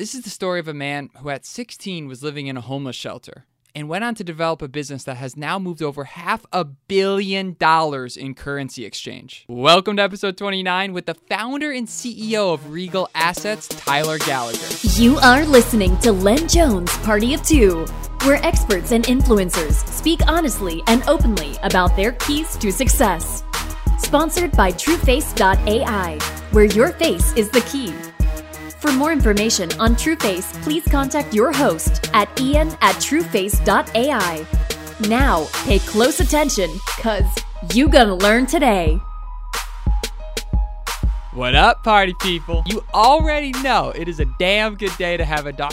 This is the story of a man who at 16 was living in a homeless shelter and went on to develop a business that has now moved over half a billion dollars in currency exchange. Welcome to episode 29 with the founder and CEO of Regal Assets, Tyler Gallagher. You are listening to Ian Jones Party of Two, where experts and influencers speak honestly and openly about their keys to success. Sponsored by TrueFace.ai, where your face is the key. For more information on TrueFace, please contact your host at ian at trueface.ai. Now, pay close attention, cause you gonna learn today. What up, party people? You already know it is a damn good day to have a damn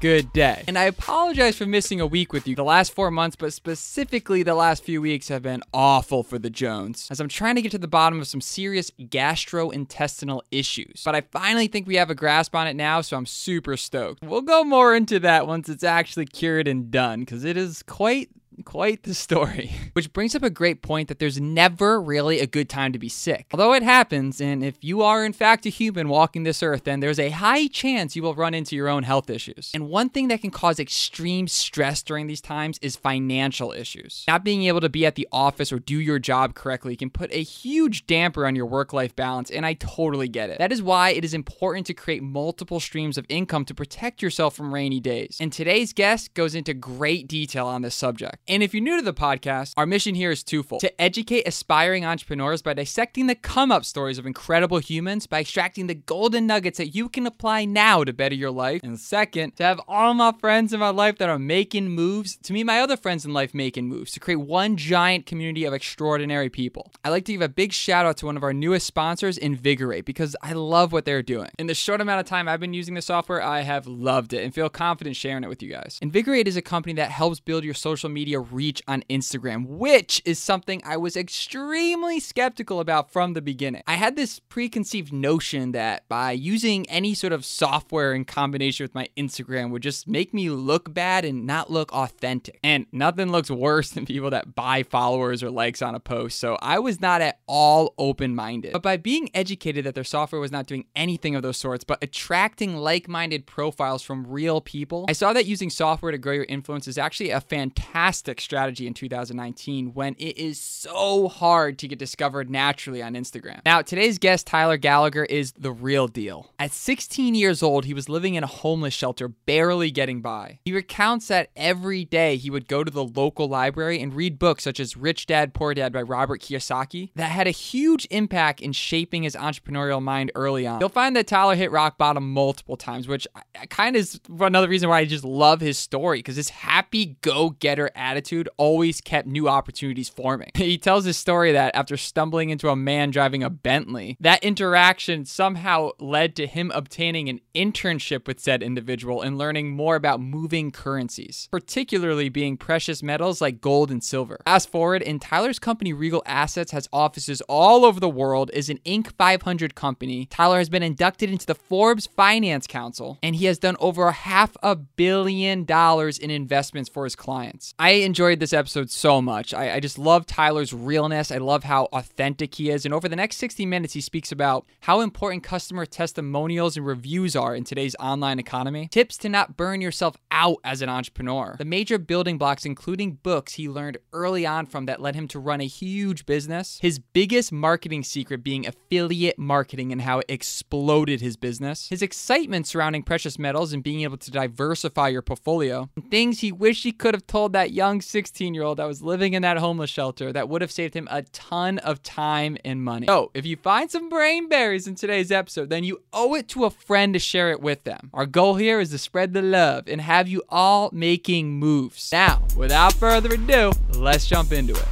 good day. And I apologize for missing a week with you. The last four months, but specifically the last few weeks, have been awful for the Jones as I'm trying to get to the bottom of some serious gastrointestinal issues. But I finally think we have a grasp on it now, so I'm super stoked. We'll go more into that once it's actually cured and done because it is quite Quite the story. Which brings up a great point that there's never really a good time to be sick. Although it happens, and if you are in fact a human walking this earth, then there's a high chance you will run into your own health issues. And one thing that can cause extreme stress during these times is financial issues. Not being able to be at the office or do your job correctly can put a huge damper on your work life balance, and I totally get it. That is why it is important to create multiple streams of income to protect yourself from rainy days. And today's guest goes into great detail on this subject. And if you're new to the podcast, our mission here is twofold to educate aspiring entrepreneurs by dissecting the come up stories of incredible humans by extracting the golden nuggets that you can apply now to better your life. And second, to have all my friends in my life that are making moves to meet my other friends in life making moves to create one giant community of extraordinary people. I'd like to give a big shout out to one of our newest sponsors, Invigorate, because I love what they're doing. In the short amount of time I've been using the software, I have loved it and feel confident sharing it with you guys. Invigorate is a company that helps build your social media reach on Instagram, which is something I was extremely skeptical about from the beginning. I had this preconceived notion that by using any sort of software in combination with my Instagram would just make me look bad and not look authentic. And nothing looks worse than people that buy followers or likes on a post. So I was not at all open minded. But by being educated that their software was not doing anything of those sorts, but attracting like minded profiles from real people, I saw that using software to grow your influence is actually a fantastic strategy in 2019 when it is so hard to get discovered naturally on Instagram. Now, today's guest, Tyler Gallagher, is the real deal. At 16 years old, he was living in a homeless shelter, barely getting by. He recounts that every day he would go to the local library and read books such as Rich Dad, Poor Dad by Robert Kiyosaki that had a huge impact in shaping his entrepreneurial mind early on. You'll find that Tyler hit rock bottom multiple times, which uh, kind of is another reason why I just love his story because his happy go getter attitude always kept new opportunities forming. He tells his story that after stumbling into a man driving a Bentley, that interaction somehow led to him obtaining an internship with said individual and learning more about moving currencies, particularly being precious metals like gold and silver. Fast forward, and Tyler's company Regal Assets has offices all over the world, is an Inc. 500 company. Tyler has been inducted into the Forbes Finance Council, and he has done over a half a billion dollars in investments for his clients. I enjoyed this episode so much. I, I, just love Tyler's realness. I love how authentic he is. And over the next 60 minutes, he speaks about how important customer testimonials and reviews are in today's online economy, tips to not burn yourself out as an entrepreneur, the major building blocks, including books he learned early on from that led him to run a huge business, his biggest marketing secret being affiliate marketing and how it exploded his business, his excitement surrounding precious metals and being able to diversify your portfolio, and things he wished he could have told that young 16 year old that was living in that homeless shelter that would have saved him a ton of time and money. So, if you find some brain berries in today's episode, then you owe it to a friend to share it with them. Our goal here is to spread the love and have you all making moves. Now, without further ado, let's jump into it.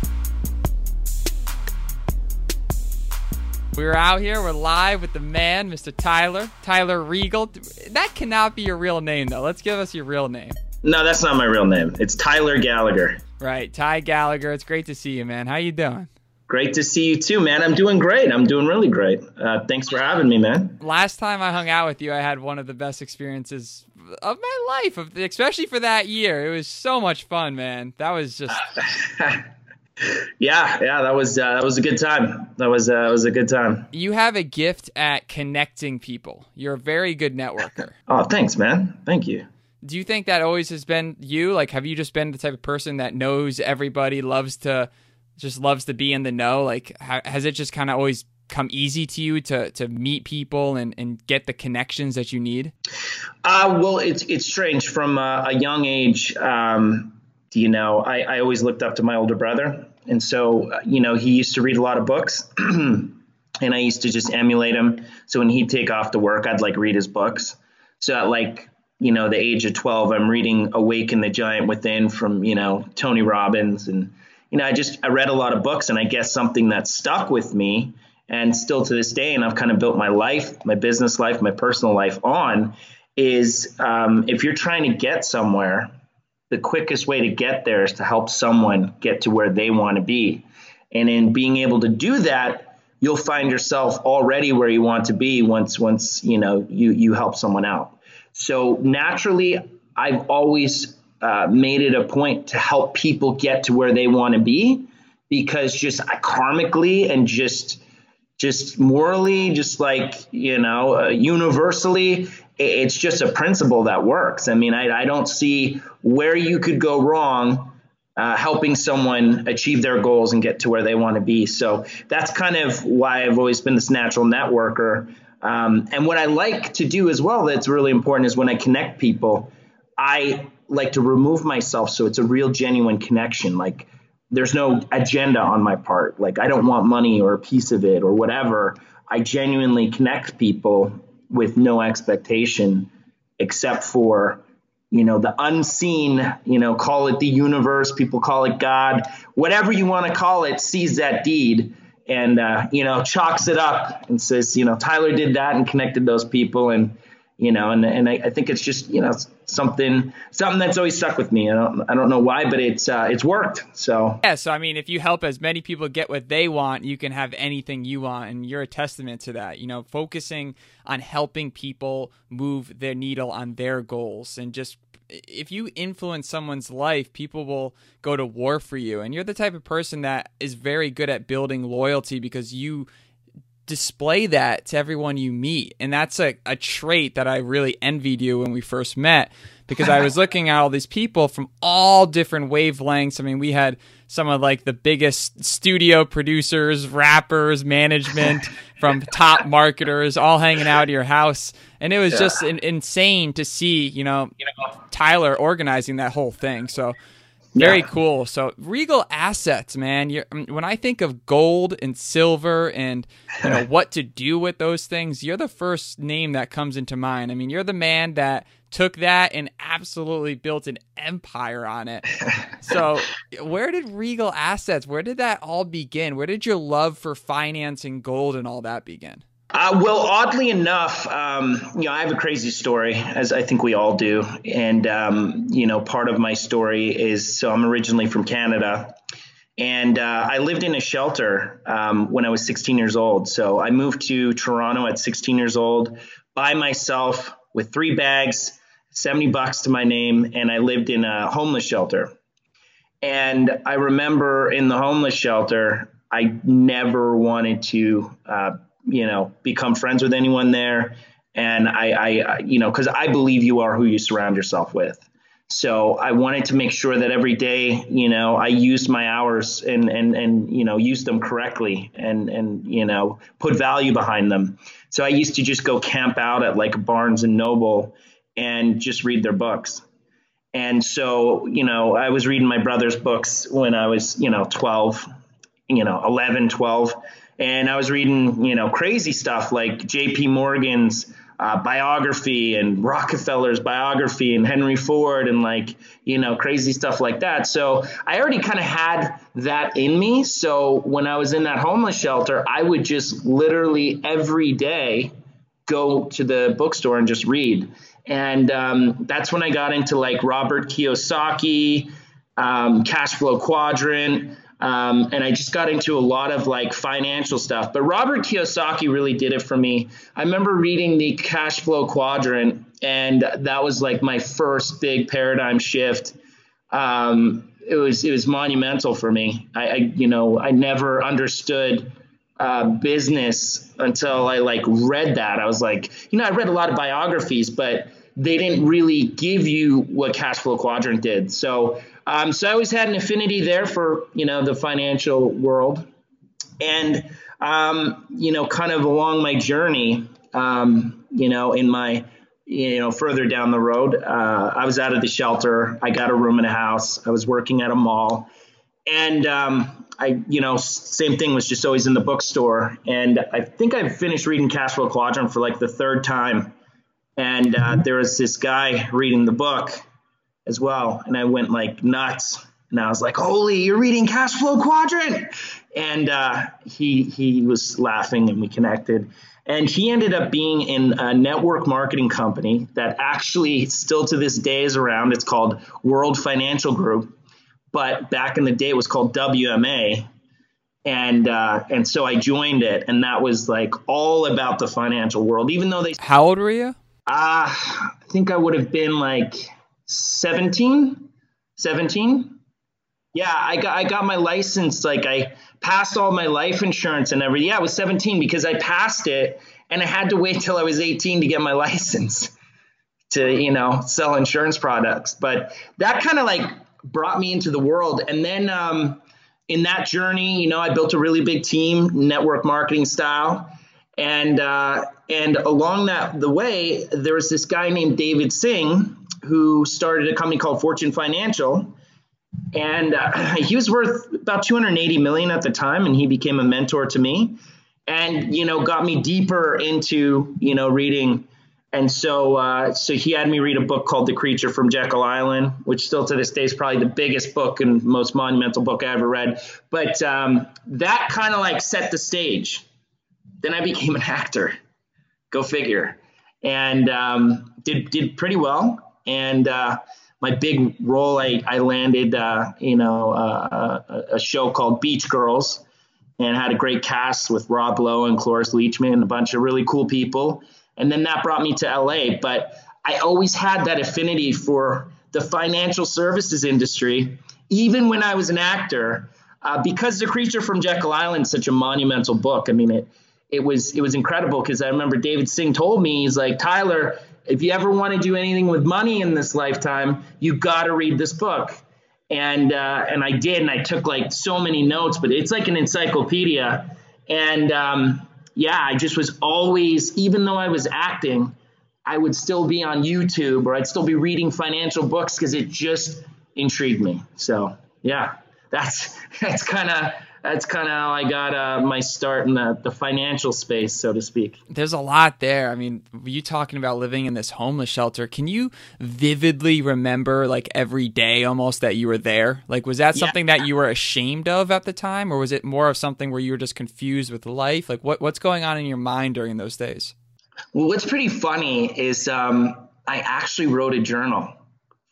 We're out here. We're live with the man, Mr. Tyler. Tyler Regal. That cannot be your real name, though. Let's give us your real name. No, that's not my real name. It's Tyler Gallagher. Right, Ty Gallagher. It's great to see you, man. How you doing? Great to see you too, man. I'm doing great. I'm doing really great. Uh, thanks for having me, man. Last time I hung out with you, I had one of the best experiences of my life, especially for that year. It was so much fun, man. That was just Yeah, yeah, that was uh, that was a good time. That was uh, was a good time. You have a gift at connecting people. You're a very good networker. oh, thanks, man. Thank you. Do you think that always has been you? Like, have you just been the type of person that knows everybody, loves to, just loves to be in the know? Like, ha- has it just kind of always come easy to you to to meet people and, and get the connections that you need? Uh, well, it's it's strange. From uh, a young age, um, you know, I, I always looked up to my older brother. And so, uh, you know, he used to read a lot of books and I used to just emulate him. So when he'd take off to work, I'd like read his books. So at like, you know, the age of 12, I'm reading Awaken the Giant Within from, you know, Tony Robbins. And, you know, I just, I read a lot of books and I guess something that stuck with me and still to this day, and I've kind of built my life, my business life, my personal life on is um, if you're trying to get somewhere, the quickest way to get there is to help someone get to where they want to be. And in being able to do that, you'll find yourself already where you want to be once once you know you you help someone out. So naturally, I've always uh, made it a point to help people get to where they want to be because just karmically and just just morally, just like you know, uh, universally, it's just a principle that works. I mean, I, I don't see where you could go wrong uh, helping someone achieve their goals and get to where they want to be. So that's kind of why I've always been this natural networker. Um, and what I like to do as well that's really important is when I connect people, I like to remove myself so it's a real genuine connection. Like there's no agenda on my part. Like I don't want money or a piece of it or whatever. I genuinely connect people with no expectation except for you know the unseen you know call it the universe people call it god whatever you want to call it sees that deed and uh, you know chalks it up and says you know tyler did that and connected those people and you know, and and I, I, think it's just you know something something that's always stuck with me. I don't I don't know why, but it's uh, it's worked. So yeah, so I mean, if you help as many people get what they want, you can have anything you want, and you're a testament to that. You know, focusing on helping people move their needle on their goals, and just if you influence someone's life, people will go to war for you. And you're the type of person that is very good at building loyalty because you display that to everyone you meet. And that's a, a trait that I really envied you when we first met because I was looking at all these people from all different wavelengths. I mean, we had some of like the biggest studio producers, rappers, management from top marketers all hanging out at your house. And it was yeah. just in, insane to see, you know, Tyler organizing that whole thing. So very yeah. cool. So Regal Assets, man. You're, um, when I think of gold and silver and you know what to do with those things, you're the first name that comes into mind. I mean, you're the man that took that and absolutely built an empire on it. so, where did Regal Assets? Where did that all begin? Where did your love for finance and gold and all that begin? Uh, well, oddly enough, um, you know, I have a crazy story, as I think we all do. And, um, you know, part of my story is so I'm originally from Canada. And uh, I lived in a shelter um, when I was 16 years old. So I moved to Toronto at 16 years old by myself with three bags, 70 bucks to my name, and I lived in a homeless shelter. And I remember in the homeless shelter, I never wanted to uh, you know, become friends with anyone there. And I, I you know, because I believe you are who you surround yourself with. So I wanted to make sure that every day, you know, I used my hours and and and you know used them correctly and and you know put value behind them. So I used to just go camp out at like Barnes and Noble and just read their books. And so, you know, I was reading my brother's books when I was, you know, 12, you know, 11, 12 and I was reading, you know, crazy stuff like J.P. Morgan's uh, biography and Rockefeller's biography and Henry Ford and like, you know, crazy stuff like that. So I already kind of had that in me. So when I was in that homeless shelter, I would just literally every day go to the bookstore and just read. And um, that's when I got into like Robert Kiyosaki, um, Cash Flow Quadrant. Um, and I just got into a lot of like financial stuff. But Robert Kiyosaki really did it for me. I remember reading the cash flow quadrant, and that was like my first big paradigm shift. Um, it was it was monumental for me. I, I you know I never understood uh, business until I like read that. I was like, you know, I read a lot of biographies, but they didn't really give you what cash flow quadrant did. So, um, so I always had an affinity there for you know the financial world, and um, you know, kind of along my journey, um, you know, in my you know further down the road, uh, I was out of the shelter. I got a room in a house. I was working at a mall, and um, I, you know, same thing was just always in the bookstore. And I think I finished reading Cash Flow Quadrant for like the third time. And uh, there was this guy reading the book as well. And I went like nuts. And I was like, holy, you're reading Cash Flow Quadrant. And uh, he, he was laughing and we connected. And he ended up being in a network marketing company that actually still to this day is around. It's called World Financial Group but back in the day it was called WMA. And uh, and so I joined it, and that was like all about the financial world. Even though they, how old were you? Uh, I think I would have been like 17, 17. Yeah, I got I got my license. Like I passed all my life insurance and everything. Yeah, I was 17 because I passed it, and I had to wait till I was 18 to get my license to you know sell insurance products. But that kind of like brought me into the world. And then um, in that journey, you know, I built a really big team, network marketing style. And uh, and along that the way, there was this guy named David Singh who started a company called Fortune Financial, and uh, he was worth about 280 million at the time, and he became a mentor to me, and you know got me deeper into you know reading and so, uh, so he had me read a book called The Creature from Jekyll Island, which still to this day is probably the biggest book and most monumental book I ever read. But um, that kind of like set the stage. Then I became an actor. Go figure. And um, did did pretty well. And uh, my big role, I, I landed, uh, you know, uh, a, a show called Beach Girls, and had a great cast with Rob Lowe and Cloris Leachman, and a bunch of really cool people and then that brought me to LA. But I always had that affinity for the financial services industry, even when I was an actor, uh, because The Creature from Jekyll Island is such a monumental book. I mean, it it was it was incredible because I remember David Singh told me he's like Tyler, if you ever want to do anything with money in this lifetime, you got to read this book. And uh, and I did, and I took like so many notes, but it's like an encyclopedia. And um, yeah, I just was always, even though I was acting, I would still be on YouTube or I'd still be reading financial books because it just intrigued me. So yeah, that's that's kind of that's kind of how I got uh, my start in the, the financial space, so to speak. There's a lot there. I mean, you talking about living in this homeless shelter. Can you vividly remember like every day almost that you were there? Like, was that something yeah. that you were ashamed of at the time, or was it more of something where you were just confused with life? Like, what what's going on in your mind during those days? Well, what's pretty funny is um, I actually wrote a journal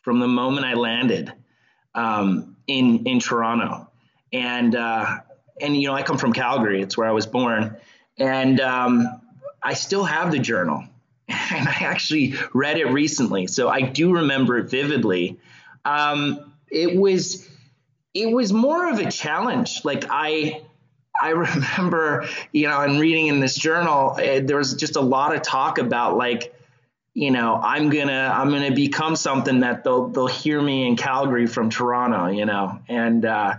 from the moment I landed um, in in Toronto and uh, and you know I come from Calgary. It's where I was born, and um, I still have the journal, and I actually read it recently, so I do remember it vividly. Um, it was it was more of a challenge. Like I I remember, you know, in reading in this journal, it, uh, there was just a lot of talk about like, you know, I'm gonna I'm gonna become something that they'll they'll hear me in Calgary from Toronto, you know, and uh,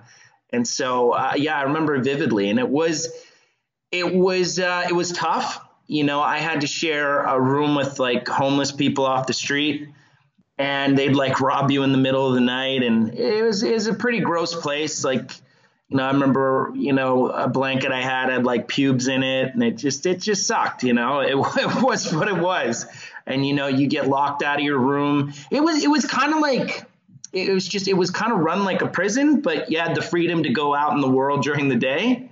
and so, uh, yeah, I remember vividly, and it was, it was, uh, it was tough. You know, I had to share a room with like homeless people off the street, and they'd like rob you in the middle of the night, and it was, it was a pretty gross place. Like, you know, I remember, you know, a blanket I had had like pubes in it, and it just, it just sucked. You know, it, it was what it was, and you know, you get locked out of your room. It was, it was kind of like it was just it was kind of run like a prison, but you had the freedom to go out in the world during the day,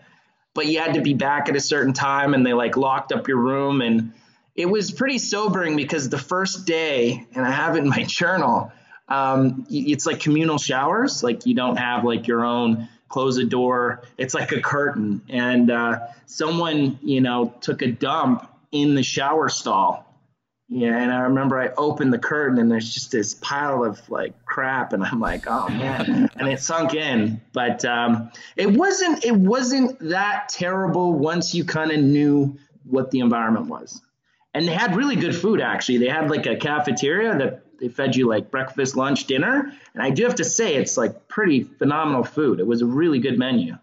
but you had to be back at a certain time, and they like locked up your room, and it was pretty sobering because the first day, and I have it in my journal, um, it's like communal showers, like you don't have like your own close a door, it's like a curtain, and uh, someone you know took a dump in the shower stall Yeah, and I remember I opened the curtain and there's just this pile of like crap, and I'm like, oh man, and it sunk in. But um, it wasn't it wasn't that terrible once you kind of knew what the environment was, and they had really good food actually. They had like a cafeteria that they fed you like breakfast, lunch, dinner, and I do have to say it's like pretty phenomenal food. It was a really good menu.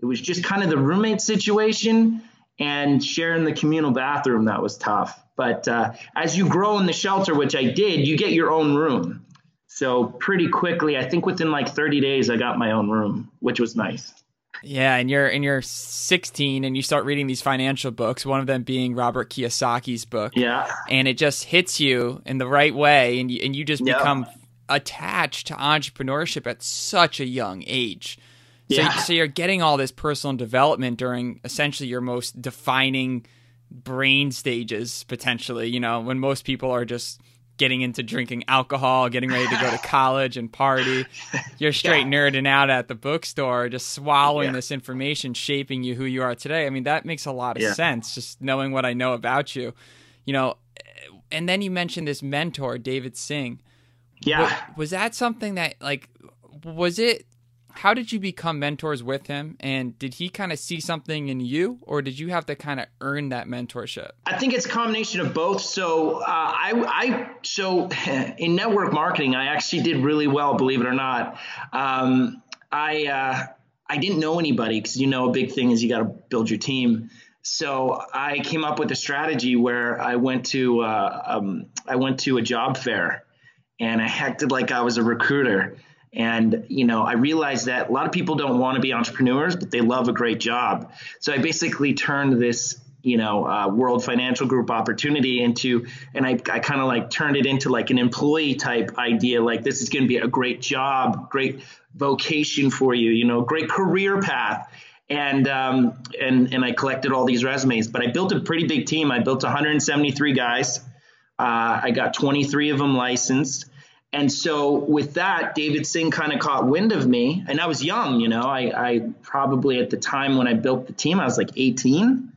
It was just kind of the roommate situation and sharing the communal bathroom that was tough. But uh, as you grow in the shelter, which I did, you get your own room. So pretty quickly, I think within like 30 days, I got my own room, which was nice. Yeah, and you're and you're 16 and you start reading these financial books, one of them being Robert Kiyosaki's book. Yeah. And it just hits you in the right way and you, and you just become attached to entrepreneurship at such a young age. So, yeah. so you're getting all this personal development during essentially your most defining brain stages, potentially, you know, when most people are just getting into drinking alcohol, getting ready to go to college and party. You're straight yeah. nerding out at the bookstore, just swallowing yeah. this information, shaping you who you are today. I mean, that makes a lot of yeah. sense, just knowing what I know about you. You know, and then you mentioned this mentor, David Singh. Yeah. Was, was that something that, like, was it how did you become mentors with him? And did he kind of see something in you or did you have to kind of earn that mentorship? I think it's a combination of both. So uh, I, I so in network marketing i actually did really well believe it or not. Um, i uh, i didn't know anybody because you know a big thing is you got to build your team. So I came up with a strategy where I went to uh, um, I went to a job fair and I acted like I was a recruiter and, you know, I realized that a lot of people don't want to be entrepreneurs, but they love a great job. So I basically turned this, you know, uh, World Financial Group opportunity into, and I, I kind of like turned it into like an employee type idea. Like this is going to be a great job, great vocation for you, you know, great career path. And, um, and, and I collected all these resumes, but I built a pretty big team. I built 173 guys. Uh, I got 23 of them licensed. And so with that, David Singh kind of caught wind of me, and I was young, you know. I, I probably at the time when I built the team, I was like 18,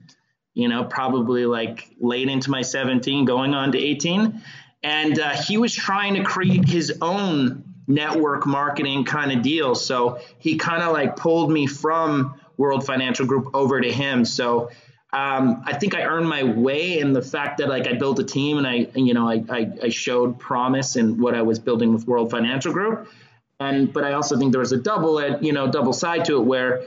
you know, probably like late into my 17, going on to 18. And uh, he was trying to create his own network marketing kind of deal. So he kind of like pulled me from World Financial Group over to him. So um, I think I earned my way in the fact that like I built a team and I, you know, I, I, I showed promise in what I was building with World Financial Group. And, but I also think there was a double, you know, double side to it where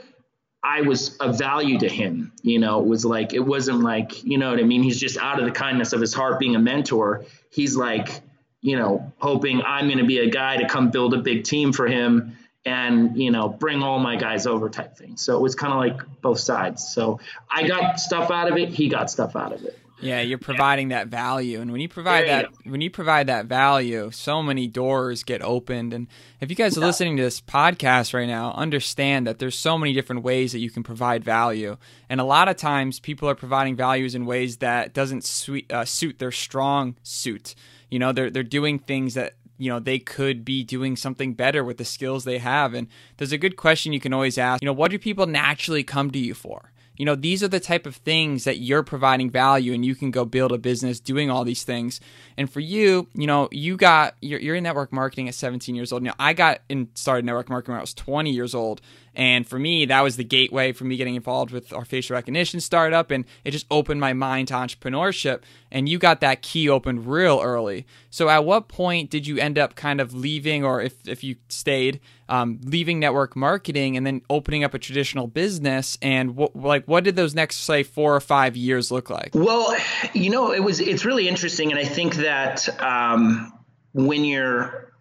I was of value to him. You know, it was like, it wasn't like, you know what I mean? He's just out of the kindness of his heart being a mentor. He's like, you know, hoping I'm going to be a guy to come build a big team for him and you know bring all my guys over type thing. So it was kind of like both sides. So i got stuff out of it he got stuff out of it. Yeah you're providing that value. And when you provide that when you provide that value so many doors get opened. And if you guys are yeah. listening to this podcast right now understand that there's so many different ways that you can provide value. And a lot of times people are providing values in ways that doesn't suit, uh, suit their strong suit. You know they're, they're doing things that you know they could be doing something better with the skills they have. And there's a good question you can always ask you know what do people naturally come to you for? You know these are the type of things that you're providing value and you can go build a business doing all these things. And for you you know you got you're, you're in network marketing at 17 years old. Now i got in started network marketing when i was 20 years old and for me, that was the gateway for me getting involved with our facial recognition startup. And it just opened my mind to entrepreneurship. And you got that key opened real early. So at what point did you end up kind of leaving, or if, if you stayed, um, leaving network marketing and then opening up a traditional business? And what, like, what did those next, say, four or five years look like? Well, you know, it was, it's really interesting. And I think that um, when you're,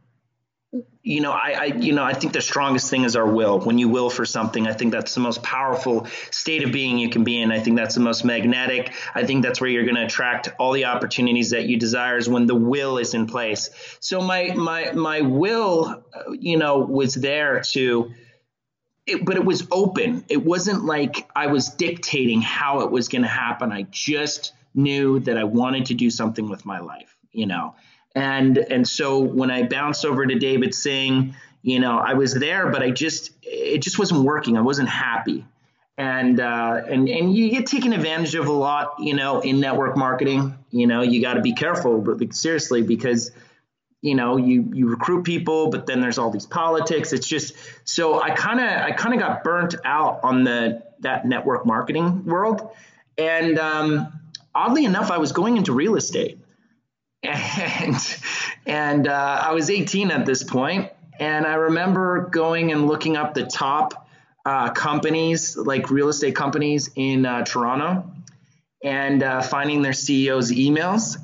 you know, I, I, you know, I think the strongest thing is our will. When you will for something, I think that's the most powerful state of being you can be in. I think that's the most magnetic. I think that's where you're going to attract all the opportunities that you desire is when the will is in place. So my my my will, uh, you know, was there to. It, but it was open. It wasn't like I was dictating how it was going to happen. I just knew that I wanted to do something with my life, you know. And and so when I bounced over to David Singh, you know, I was there, but I just it just wasn't working. I wasn't happy. and uh, and and you get taken advantage of a lot, you know, in network marketing. You know, you got to be careful, but seriously, because you know you you recruit people, but then there's all these politics. It's just so I kind of I kind of got burnt out on the that network marketing world, and um, oddly enough, I was going into real estate, and and uh, I was 18 at this point, and I remember going and looking up the top uh, companies, like real estate companies in uh, Toronto, and uh, finding their CEOs' emails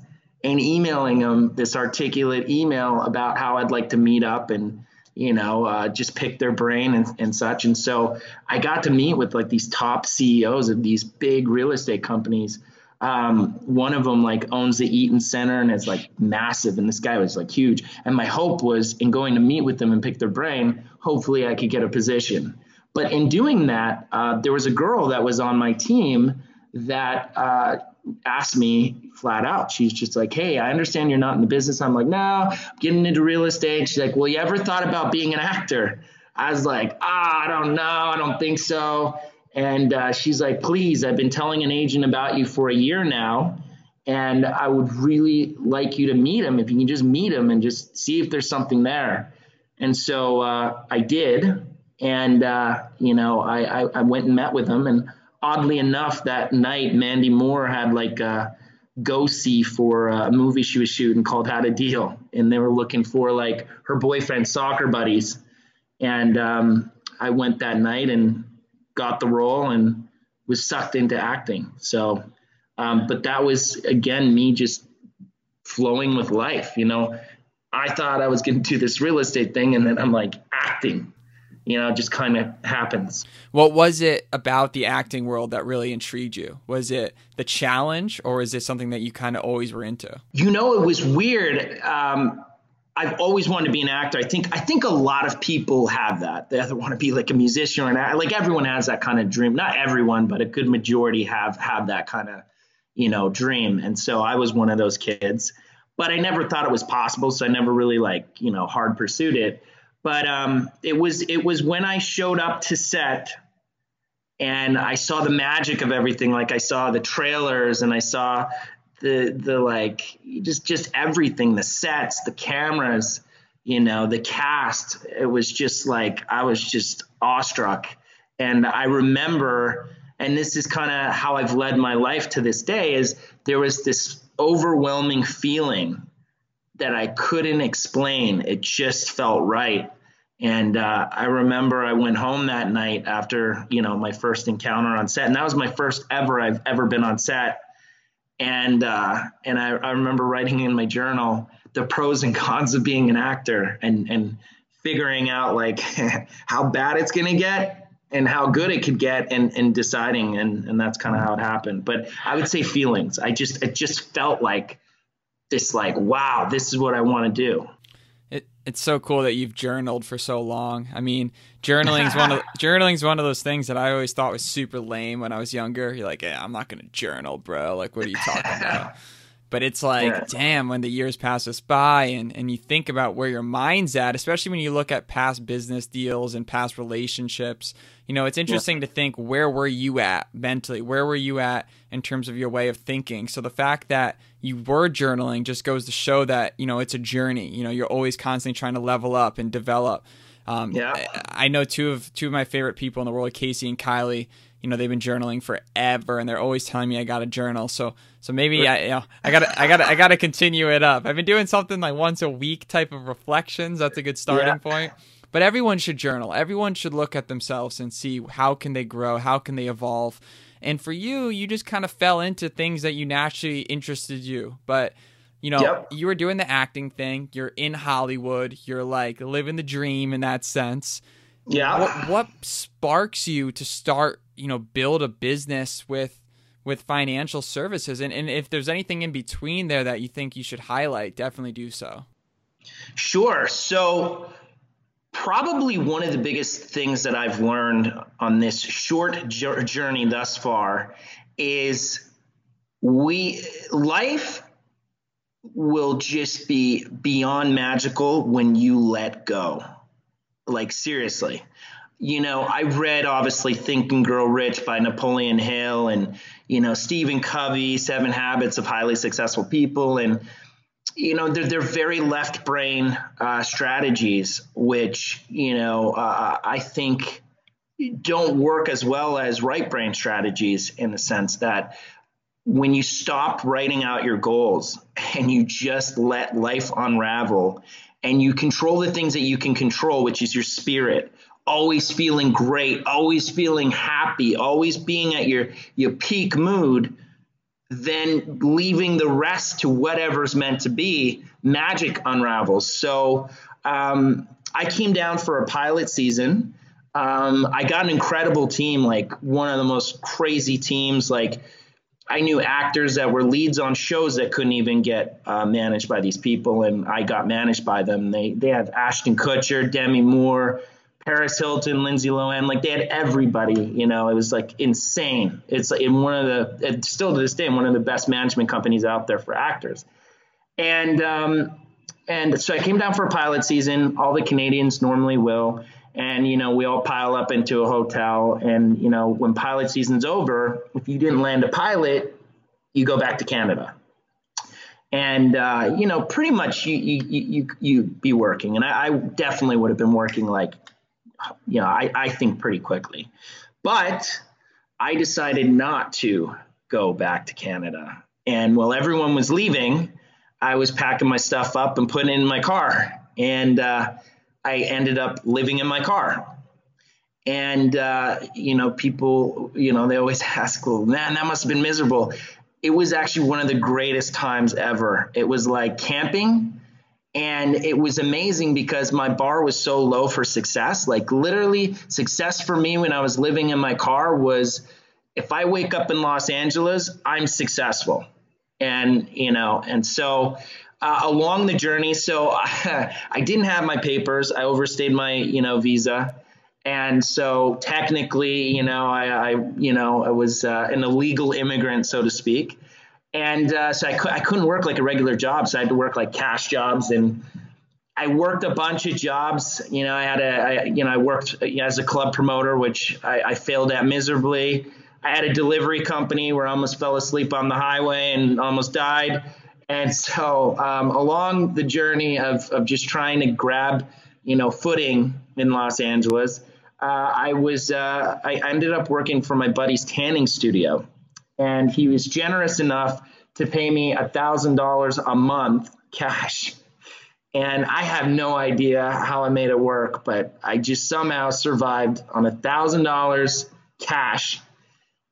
and emailing them this articulate email about how I'd like to meet up and you know uh, just pick their brain and, and such. And so I got to meet with like these top CEOs of these big real estate companies. Um, one of them like owns the Eaton Center and is like massive, and this guy was like huge. And my hope was in going to meet with them and pick their brain, hopefully I could get a position. But in doing that, uh, there was a girl that was on my team that uh, asked me flat out. She's just like, "Hey, I understand you're not in the business." I'm like, "No, I'm getting into real estate." She's like, "Well, you ever thought about being an actor?" I was like, "Ah, I don't know. I don't think so." And uh, she's like, "Please, I've been telling an agent about you for a year now." And I would really like you to meet him. If you can just meet him and just see if there's something there. And so uh, I did and, uh, you know, I, I, I, went and met with him. And oddly enough, that night, Mandy Moore had like a go see for a movie she was shooting called How to Deal. And they were looking for like her boyfriend's soccer buddies. And um, I went that night and got the role and was sucked into acting. So, um, but that was, again, me just flowing with life. You know, I thought I was going to do this real estate thing, and then I'm like acting you know, just kind of happens. What was it about the acting world that really intrigued you? Was it the challenge, or is it something that you kind of always were into? You know, it was weird. Um, I've always wanted to be an actor. I think I think a lot of people have that. They either want to be like a musician or an. Like everyone has that kind of dream. Not everyone, but a good majority have have that kind of you know dream. And so I was one of those kids. But I never thought it was possible, so I never really like you know hard pursued it. But um, it was it was when I showed up to set and I saw the magic of everything. Like I saw the trailers and I saw the the like just just everything, the sets, the cameras, you know, the cast. It was just like I was just awestruck. And I remember, and this is kind of how I've led my life to this day, is there was this overwhelming feeling that I couldn't explain. It just felt right. And uh, I remember I went home that night after, you know, my first encounter on set, and that was my first ever I've ever been on set. And uh, and I, I remember writing in my journal the pros and cons of being an actor, and and figuring out like how bad it's gonna get and how good it could get, and and deciding, and and that's kind of how it happened. But I would say feelings. I just it just felt like this like wow this is what i want to do it's so cool that you've journaled for so long i mean journaling's one of journaling's one of those things that i always thought was super lame when i was younger you're like yeah, i'm not gonna journal bro like what are you talking about but it's like yeah. damn when the years pass us by and, and you think about where your mind's at especially when you look at past business deals and past relationships you know, it's interesting yeah. to think where were you at mentally? Where were you at in terms of your way of thinking? So the fact that you were journaling just goes to show that, you know, it's a journey. You know, you're always constantly trying to level up and develop. Um, yeah. I, I know two of two of my favorite people in the world, Casey and Kylie. You know, they've been journaling forever, and they're always telling me I got to journal. So, so maybe I, you know, I got to, I got to, I got to continue it up. I've been doing something like once a week type of reflections. That's a good starting yeah. point. But everyone should journal. Everyone should look at themselves and see how can they grow, how can they evolve. And for you, you just kind of fell into things that you naturally interested you. But you know, yep. you were doing the acting thing. You're in Hollywood. You're like living the dream in that sense. Yeah. What, what sparks you to start, you know, build a business with with financial services? And and if there's anything in between there that you think you should highlight, definitely do so. Sure. So probably one of the biggest things that I've learned on this short journey thus far is we life will just be beyond magical when you let go. Like seriously. you know, I read obviously Think and Grow Rich by Napoleon Hill and, you know, Stephen Covey, Seven Habits of Highly Successful People. And, you know, they're, they're very left brain uh, strategies, which, you know, uh, I think don't work as well as right brain strategies in the sense that when you stop writing out your goals and you just let life unravel and you control the things that you can control, which is your spirit, always feeling great, always feeling happy, always being at your, your peak mood, then leaving the rest to whatever's meant to be, magic unravels. So um, I came down for a pilot season. Um, I got an incredible team, like one of the most crazy teams. Like I knew actors that were leads on shows that couldn't even get uh, managed by these people, and I got managed by them. They they had Ashton Kutcher, Demi Moore, Paris Hilton, Lindsay Lohan, like they had everybody. You know, it was like insane. It's in one of the it's still to this day one of the best management companies out there for actors, and um, and so I came down for a pilot season. All the Canadians normally will and you know we all pile up into a hotel and you know when pilot season's over if you didn't land a pilot you go back to canada and uh, you know pretty much you you you you be working and I, I, definitely would have been working like you know I, I think pretty quickly but i decided not to go back to canada and while everyone was leaving i was packing my stuff up and putting it in my car and uh, I ended up living in my car. And, uh, you know, people, you know, they always ask, well, man, that must have been miserable. It was actually one of the greatest times ever. It was like camping. And it was amazing because my bar was so low for success. Like, literally, success for me when I was living in my car was if I wake up in Los Angeles, I'm successful. And, you know, and so uh, along the journey. So I, I didn't have my papers. I overstayed my, you know, visa. And so technically, you know, I, I you know, I was uh, an illegal immigrant, so to speak. And uh, so I, cu- I couldn't work like a regular job. So I had to work like cash jobs and I worked a bunch of jobs. You know, I had a, I, you know, I worked as a club promoter, which I, I failed at miserably. I had a delivery company where I almost fell asleep on the highway and almost died. And so um, along the journey of, of just trying to grab, you know, footing in Los Angeles, uh, I was uh, I ended up working for my buddy's tanning studio, and he was generous enough to pay me a thousand dollars a month cash. And I have no idea how I made it work, but I just somehow survived on a thousand dollars cash.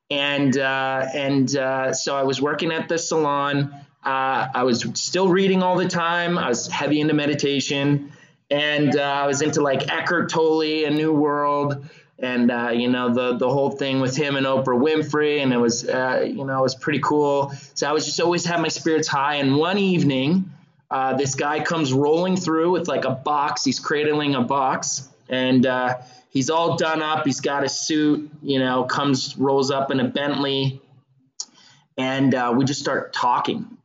And uh, and uh, so I was working at the salon uh, I was still reading all the time. I was heavy into meditation, and uh, I was into like Eckhart Tolle, A New World, and uh, you know the the whole thing with him and Oprah Winfrey, and it was uh, you know it was pretty cool. So I was just always had my spirits high. And one evening, uh, this guy comes rolling through with like a box. He's cradling a box, and uh, he's all done up. He's got a suit. You know, comes rolls up in a Bentley, and we just start talking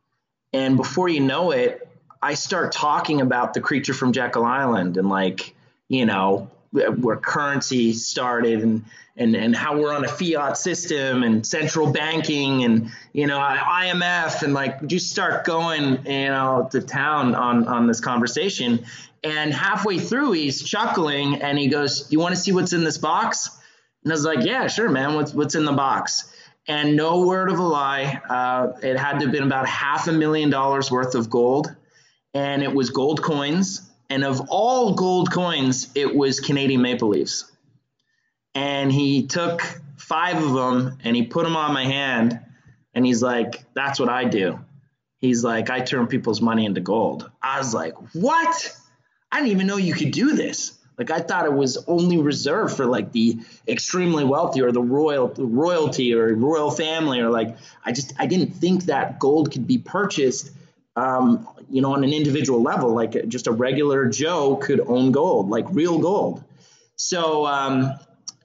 and before you know it, I start talking about the creature from Jekyll Island and like, you know, where currency started and, and, and how we're on a fiat system and central banking and, you know, IMF and like just start going, you know, to town on, on this conversation. And halfway through, he's chuckling and he goes, you want to see what's in this box? And I was like, yeah, sure, man. What's, what's in the box? and no word of a lie, uh, it had to have been about half a million dollars worth of gold, and it was gold coins. And of all gold coins, it was Canadian Maple Leafs. And he took five of them and he put them on my hand, and he's like, "That's what I do." He's like, "I turn people's money into gold." I was like, "What? I didn't even know you could do this." Like I thought it was only reserved for like the extremely wealthy or the royal the royalty or royal family or like I just I didn't think that gold could be purchased um, you know on an individual level like just a regular Joe could own gold like real gold. So um,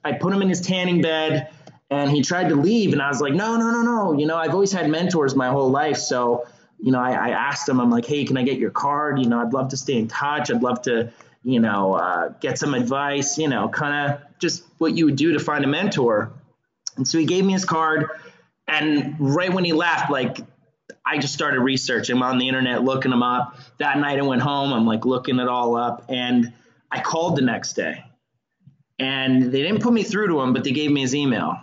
I put him in his tanning bed and he tried to leave and I was like no no no no you know I've always had mentors my whole life so you know I, I asked him I'm like hey can I get your card you know I'd love to stay in touch I'd love to you know, uh, get some advice, you know, kind of just what you would do to find a mentor. And so he gave me his card. And right when he left, like, I just started researching. I'm on the internet looking him up. That night I went home, I'm like looking it all up. And I called the next day. And they didn't put me through to him, but they gave me his email.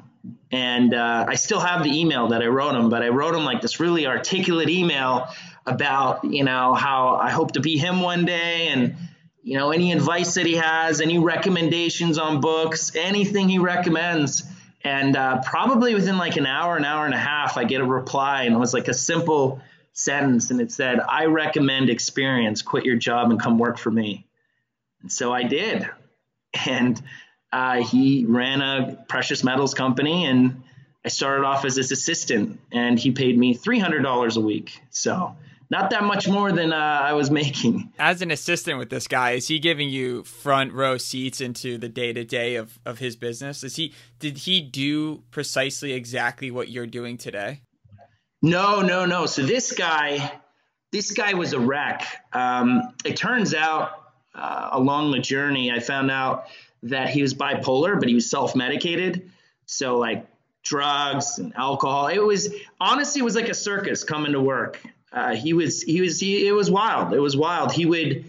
And uh, I still have the email that I wrote him, but I wrote him like this really articulate email about, you know, how I hope to be him one day and, you know, any advice that he has, any recommendations on books, anything he recommends. And uh, probably within like an hour, an hour and a half, I get a reply, and it was like a simple sentence, and it said, "I recommend experience. Quit your job and come work for me." And so I did, and uh, he ran a precious metals company, and I started off as his assistant, and he paid me three hundred dollars a week. So not that much more than uh, I was making. As an assistant with this guy, is he giving you front row seats into the day to day of of his business? Is he did he do precisely exactly what you're doing today? No, no, no. So this guy, this guy was a wreck. Um, it turns out uh, along the journey, I found out that he was bipolar, but he was self medicated. So like drugs and alcohol. It was honestly, it was like a circus coming to work. Uh, he was he was he, it was wild. It was wild. He would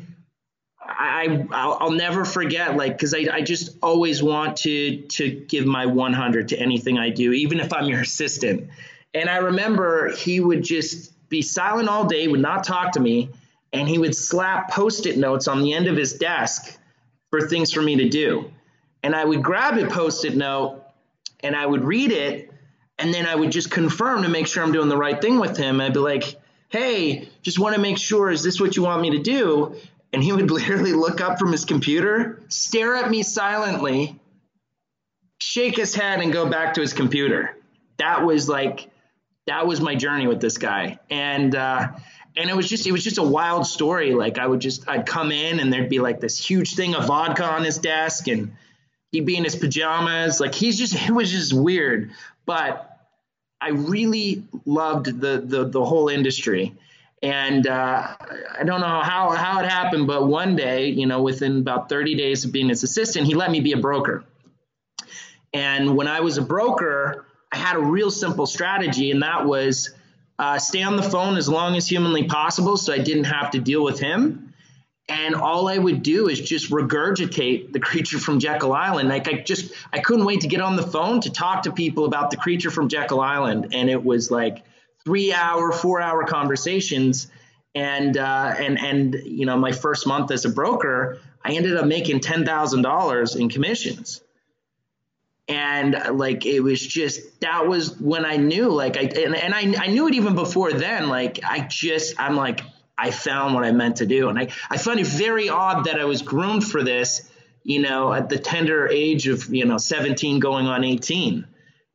I I'll, I'll never forget like because I, I just always want to to give my 100 to anything I do, even if I'm your assistant. And I remember he would just be silent all day, would not talk to me, and he would slap post-it notes on the end of his desk for things for me to do. And I would grab a post-it note and I would read it, and then I would just confirm to make sure I'm doing the right thing with him. I'd be like, hey, just want to make sure, is this what you want me to do? And he would literally look up from his computer, stare at me silently, shake his head, and go back to his computer. That was like, that was my journey with this guy. And, uh, and it was just it was just a wild story like i would just i'd come in and there'd be like this huge thing of vodka on his desk and he'd be in his pajamas like he's just it was just weird but I really loved the the, the whole industry. And uh, I don't know how, how it happened, but one day, you know, within about 30 days of being his assistant, he let me be a broker. And when I was a broker, I had a real simple strategy, and that was uh, stay on the phone as long as humanly possible so I didn't have to deal with him and all I would do is just regurgitate the creature from Jekyll Island. Like I just I couldn't wait to get on the phone to talk to people about the creature from Jekyll Island, and it was like three hour, four hour conversations. And uh, and and you know, my first month as a broker, I ended up making ten thousand dollars in commissions. And like it was just that was when I knew like I and, and I I knew it even before then. Like I just I'm like I found what I meant to do. And I, I find it very odd that I was groomed for this, you know, at the tender age of, you know, 17 going on 18.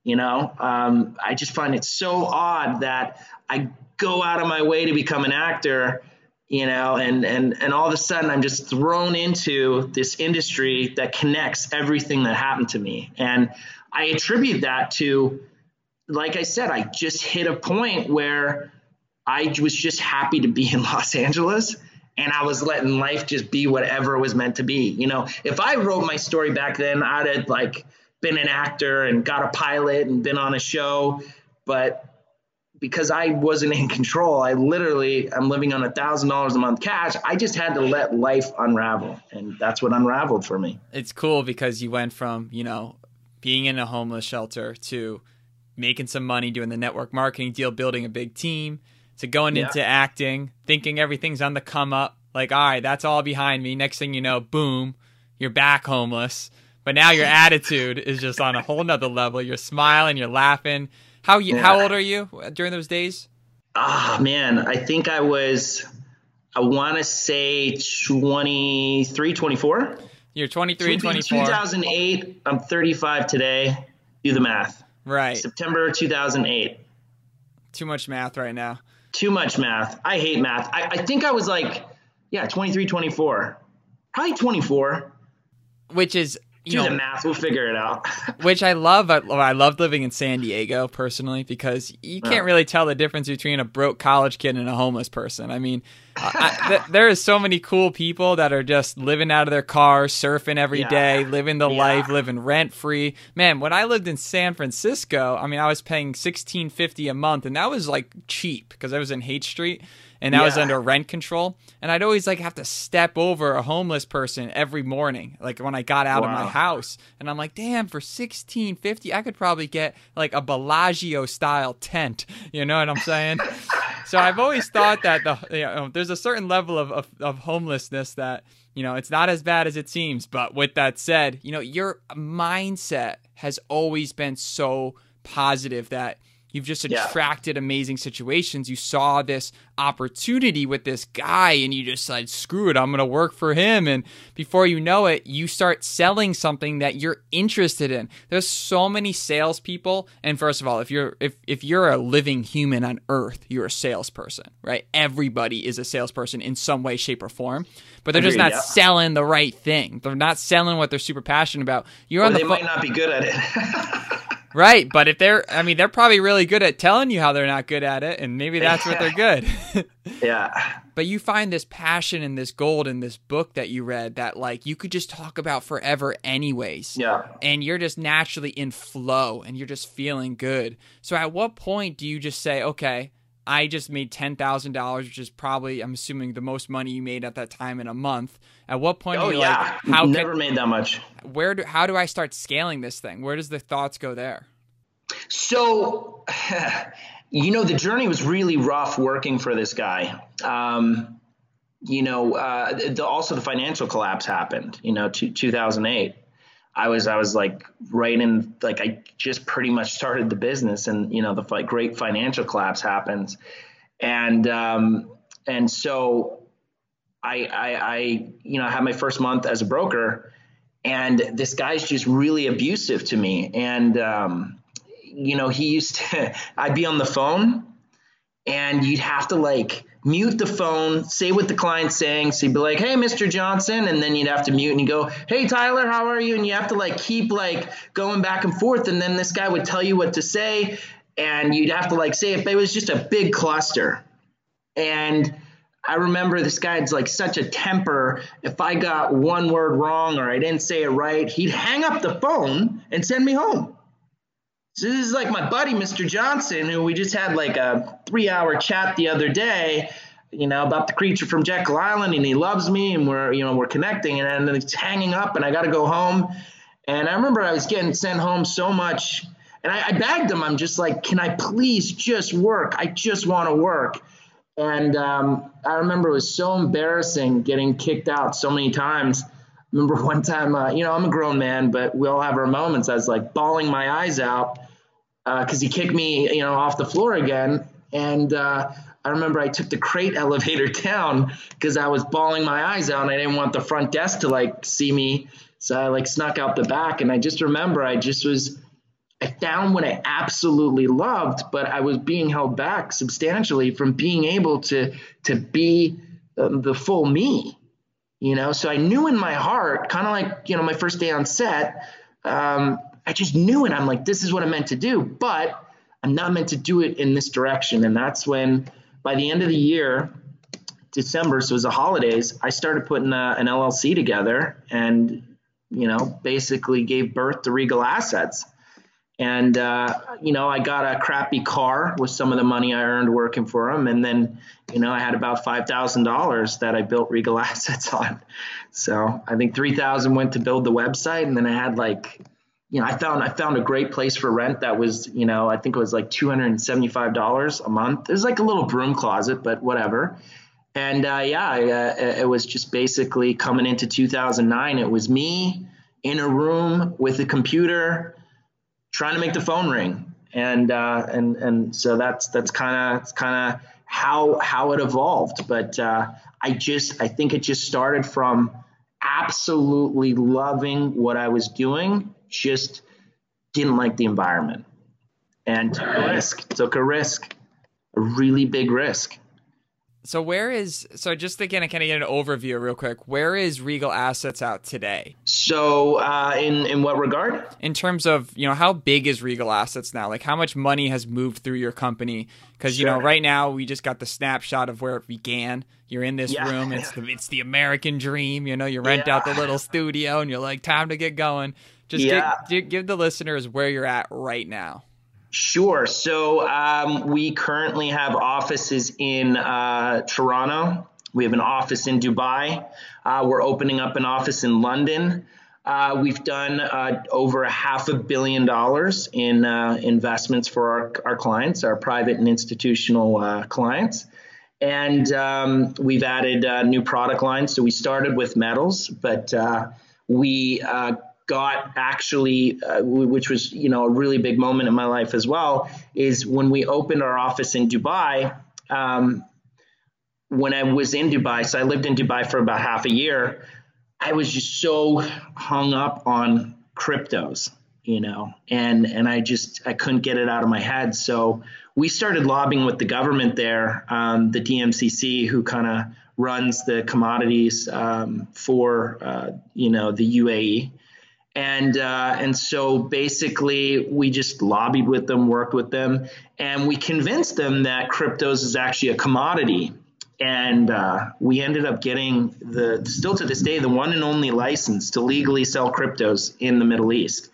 You know, um, I just find it so odd that I go out of my way to become an actor, you know, and, and, and all of a sudden I'm just thrown into this industry that connects everything that happened to me. And I attribute that to, like I said, I just hit a point where I was just happy to be in Los Angeles and I was letting life just be whatever it was meant to be. You know, if I wrote my story back then, I'd have like been an actor and got a pilot and been on a show. But because I wasn't in control, I literally I'm living on a thousand dollars a month cash. I just had to let life unravel, and that's what unraveled for me. It's cool because you went from you know being in a homeless shelter to making some money doing the network marketing deal, building a big team to going yeah. into acting, thinking everything's on the come up. Like, all right, that's all behind me. Next thing you know, boom, you're back homeless. But now your attitude is just on a whole nother level. You're smiling, you're laughing. How you? Yeah. How old are you during those days? Ah, oh, man, I think I was. I want to say 23, 24. You're 23, 24. 2008. I'm 35 today. Do the math. Right. September 2008. Too much math right now. Too much math. I hate math. I, I think I was like, yeah, 23, 24. Probably 24. Which is you Do know, the math. We'll figure it out. which I love. I, I loved living in San Diego personally because you can't really tell the difference between a broke college kid and a homeless person. I mean, I, th- there is so many cool people that are just living out of their cars, surfing every Yeah. day, living the Yeah. life, living rent free. Man, when I lived in San Francisco, I mean, I was paying sixteen fifty a month, and that was like cheap because I was in Haight Street. And I was under rent control, and I'd always like have to step over a homeless person every morning, like when I got out of my house. And I'm like, damn, for sixteen fifty, I could probably get like a Bellagio style tent. You know what I'm saying? so I've always thought that the you know, there's a certain level of, of of homelessness that you know it's not as bad as it seems. But with that said, you know your mindset has always been so positive that. You've just Yeah. attracted amazing situations. You saw this opportunity with this guy and you just said, screw it, I'm going to work for him. And before you know it, you start selling something that you're interested in. There's so many salespeople. And first of all, if you're, if, if you're a living human on earth, you're a salesperson, right? Everybody is a salesperson in some way, shape, or form, but they're just not yeah. selling the right thing. They're not selling what they're super passionate about. You're on the they might not be good at it. Right, but if they're, I mean, they're probably really good at telling you how they're not good at it, and maybe that's what they're good. yeah. but you find this passion and this gold in this book that you read that, like, you could just talk about forever, anyways. Yeah. And you're just naturally in flow and you're just feeling good. So, at what point do you just say, okay, I just made $10,000, which is probably, I'm assuming, the most money you made at that time in a month. At what point Oh are you yeah. like, how Never can, made that much. where do, how do I start scaling this thing? Where does the thoughts go there? So, you know, the journey was really rough working for this guy. Um, you know, uh, the, also the financial collapse happened. You know, two, 2008. I was I was like right in like I just pretty much started the business, and you know the like great financial collapse happens, and um, and so I, I I you know had my first month as a broker, and this guy's just really abusive to me, and um, you know he used to I'd be on the phone, and you'd have to like mute the phone, say what the client's saying. So you'd be like, "Hey, Mr. Johnson," and then you'd have to mute and you go, "Hey, Tyler, how are you?" And you have to like keep like going back and forth, and then this guy would tell you what to say, and you'd have to like say it. But it was just a big cluster, and I remember this guy's like such a temper. If I got one word wrong or I didn't say it right, he'd hang up the phone and send me home. So this is like my buddy, Mr. Johnson, who we just had like a three hour chat the other day, you know, about the creature from Jekyll Island, and he loves me, and we're, you know, we're connecting, and then it's hanging up, and I got to go home. And I remember I was getting sent home so much, and I, I begged him, I'm just like, can I please just work? I just want to work. And um, I remember it was so embarrassing getting kicked out so many times. Remember one time, uh, you know, I'm a grown man, but we all have our moments. I was like bawling my eyes out because he kicked me, you know, off the floor again. And uh, I remember I took the crate elevator down because I was bawling my eyes out and I didn't want the front desk to like see me. So I like snuck out the back. And I just remember I just was, I found what I absolutely loved, but I was being held back substantially from being able to to be um, the full me. You know, so I knew in my heart, kind of like you know my first day on set, um, I just knew and I'm like, this is what I'm meant to do, but I'm not meant to do it in this direction. And that's when, by the end of the year, December, so it was the holidays, I started putting a, an LLC together, and you know, basically gave birth to Regal Assets. And, uh, you know, I got a crappy car with some of the money I earned working for him. And then, you know, I had about $5,000 that I built Regal Assets on. So I think 3000 went to build the website. And then I had like, you know, I found, I found a great place for rent that was, you know, I think it was like $275 a month. It was like a little broom closet, but whatever. And uh, yeah, I, uh, it was just basically coming into 2009. It was me in a room with a computer trying to make the phone ring, and uh, and and so that's that's kind of kind of how how it evolved. But uh, I just I think it just started from absolutely loving what I was doing, just didn't like the environment, and took a risk. Took a risk, a really big risk. So where is so just to kind of kind of get an overview real quick, where is Regal Assets out today? So uh, in in what regard? In terms of you know how big is Regal Assets now? Like how much money has moved through your company? Because sure. you know right now we just got the snapshot of where it began. You're in this yeah. room. It's the it's the American dream. You know you rent yeah. out the little studio and you're like time to get going. Just yeah. give, give the listeners where you're at right now. Sure. So um, we currently have offices in uh, Toronto. We have an office in Dubai. Uh, we're opening up an office in London. Uh, we've done uh, over a half a billion dollars in uh, investments for our, our clients, our private and institutional uh, clients. And um, we've added new product lines. So we started with metals, but we got actually, uh, which was you know a really big moment in my life as well, is when we opened our office in Dubai. Um, when I was in Dubai, so I lived in Dubai for about half a year. I was just so hung up on cryptos, you know, and and I just I couldn't get it out of my head. So we started lobbying with the government there, um, the DMCC, who kind of runs the commodities um, for uh, you know the UAE and uh, and so basically we just lobbied with them, worked with them, and we convinced them that cryptos is actually a commodity. And uh, we ended up getting the still to this day the one and only license to legally sell cryptos in the Middle East.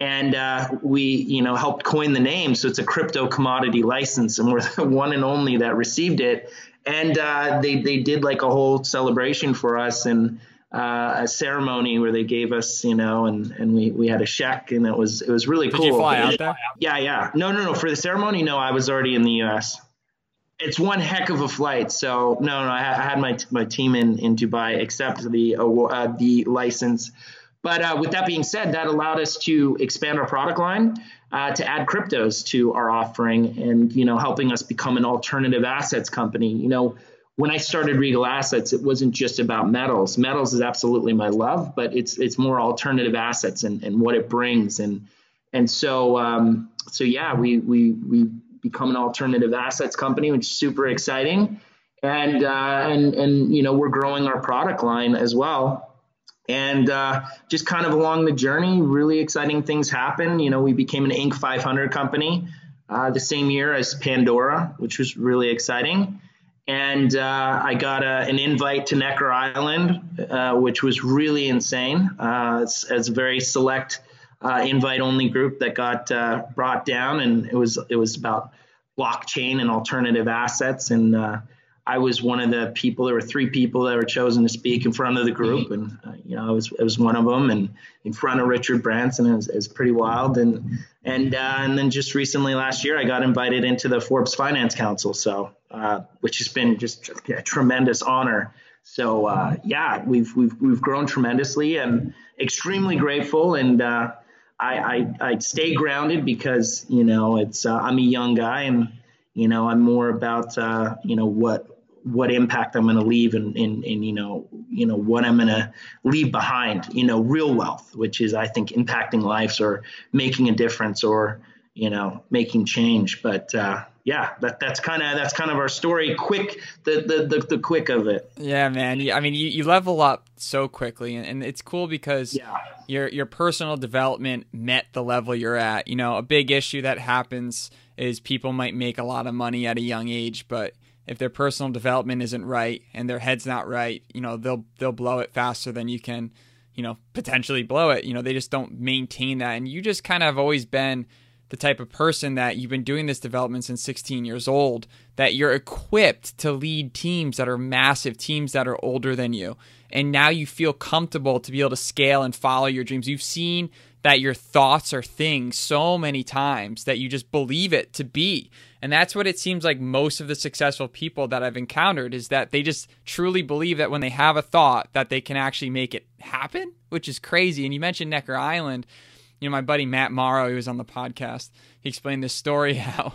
And uh, we, you know, helped coin the name, so it's a crypto commodity license, and we're the one and only that received it. And uh, they they did like a whole celebration for us, and uh, a ceremony where they gave us, you know, and, and we, we had a check and it was it was really Did cool. Did you fly out there? Yeah, yeah. No, no, no. For the ceremony, no, I was already in the U.S. It's one heck of a flight. So no, no, I, I had my my team in in Dubai accept the uh, the license. But uh, with that being said, that allowed us to expand our product line, uh, to add cryptos to our offering, and you know, helping us become an alternative assets company. You know when I started Regal Assets, it wasn't just about metals. Metals is absolutely my love, but it's it's more alternative assets and, and what it brings. And and so um, so yeah, we we we become an alternative assets company, which is super exciting. And uh, and and you know we're growing our product line as well. And uh, just kind of along the journey, really exciting things happen. You know, we became an Inc. 500 company uh, the same year as Pandora, which was really exciting and uh, I got a, an invite to Necker Island, uh, which was really insane. Uh, it's, a very select uh, invite-only group that got uh, brought down, and it was it was about blockchain and alternative assets. And uh, I was one of the people. There were three people that were chosen to speak in front of the group, and you know I was I was one of them, and in front of Richard Branson. It was, it was pretty wild, and and and then just recently last year I got invited into the Forbes Finance Council. So uh, which has been just a tremendous honor. So uh, yeah, we've we've we've grown tremendously and extremely grateful. And uh, I, I, I stay grounded because you know it's uh, I'm a young guy and you know I'm more about uh, you know what what impact I'm going to leave and, and, and you know you know what I'm going to leave behind. You know, real wealth, which is I think impacting lives or making a difference or you know making change. But uh, yeah, that, that's kind of that's kind of our story. Quick, the, the the the quick of it. Yeah, man. I mean, you, you level up so quickly, and, and it's cool because yeah. your your personal development met the level you're at. You know, a big issue that happens is people might make a lot of money at a young age, but if their personal development isn't right and their head's not right, you know, they'll they'll blow it faster than you can, you know, potentially blow it. You know, they just don't maintain that, and you just kind of have always been the type of person that you've been doing this development since 16 years old, that you're equipped to lead teams that are massive, teams that are older than you. And now you feel comfortable to be able to scale and follow your dreams. You've seen that your thoughts are things so many times that you just believe it to be. And that's what it seems like most of the successful people that I've encountered is that they just truly believe that when they have a thought that they can actually make it happen, which is crazy. And you mentioned Necker Island you know, my buddy Matt Morrow, he was on the podcast. He explained this story how,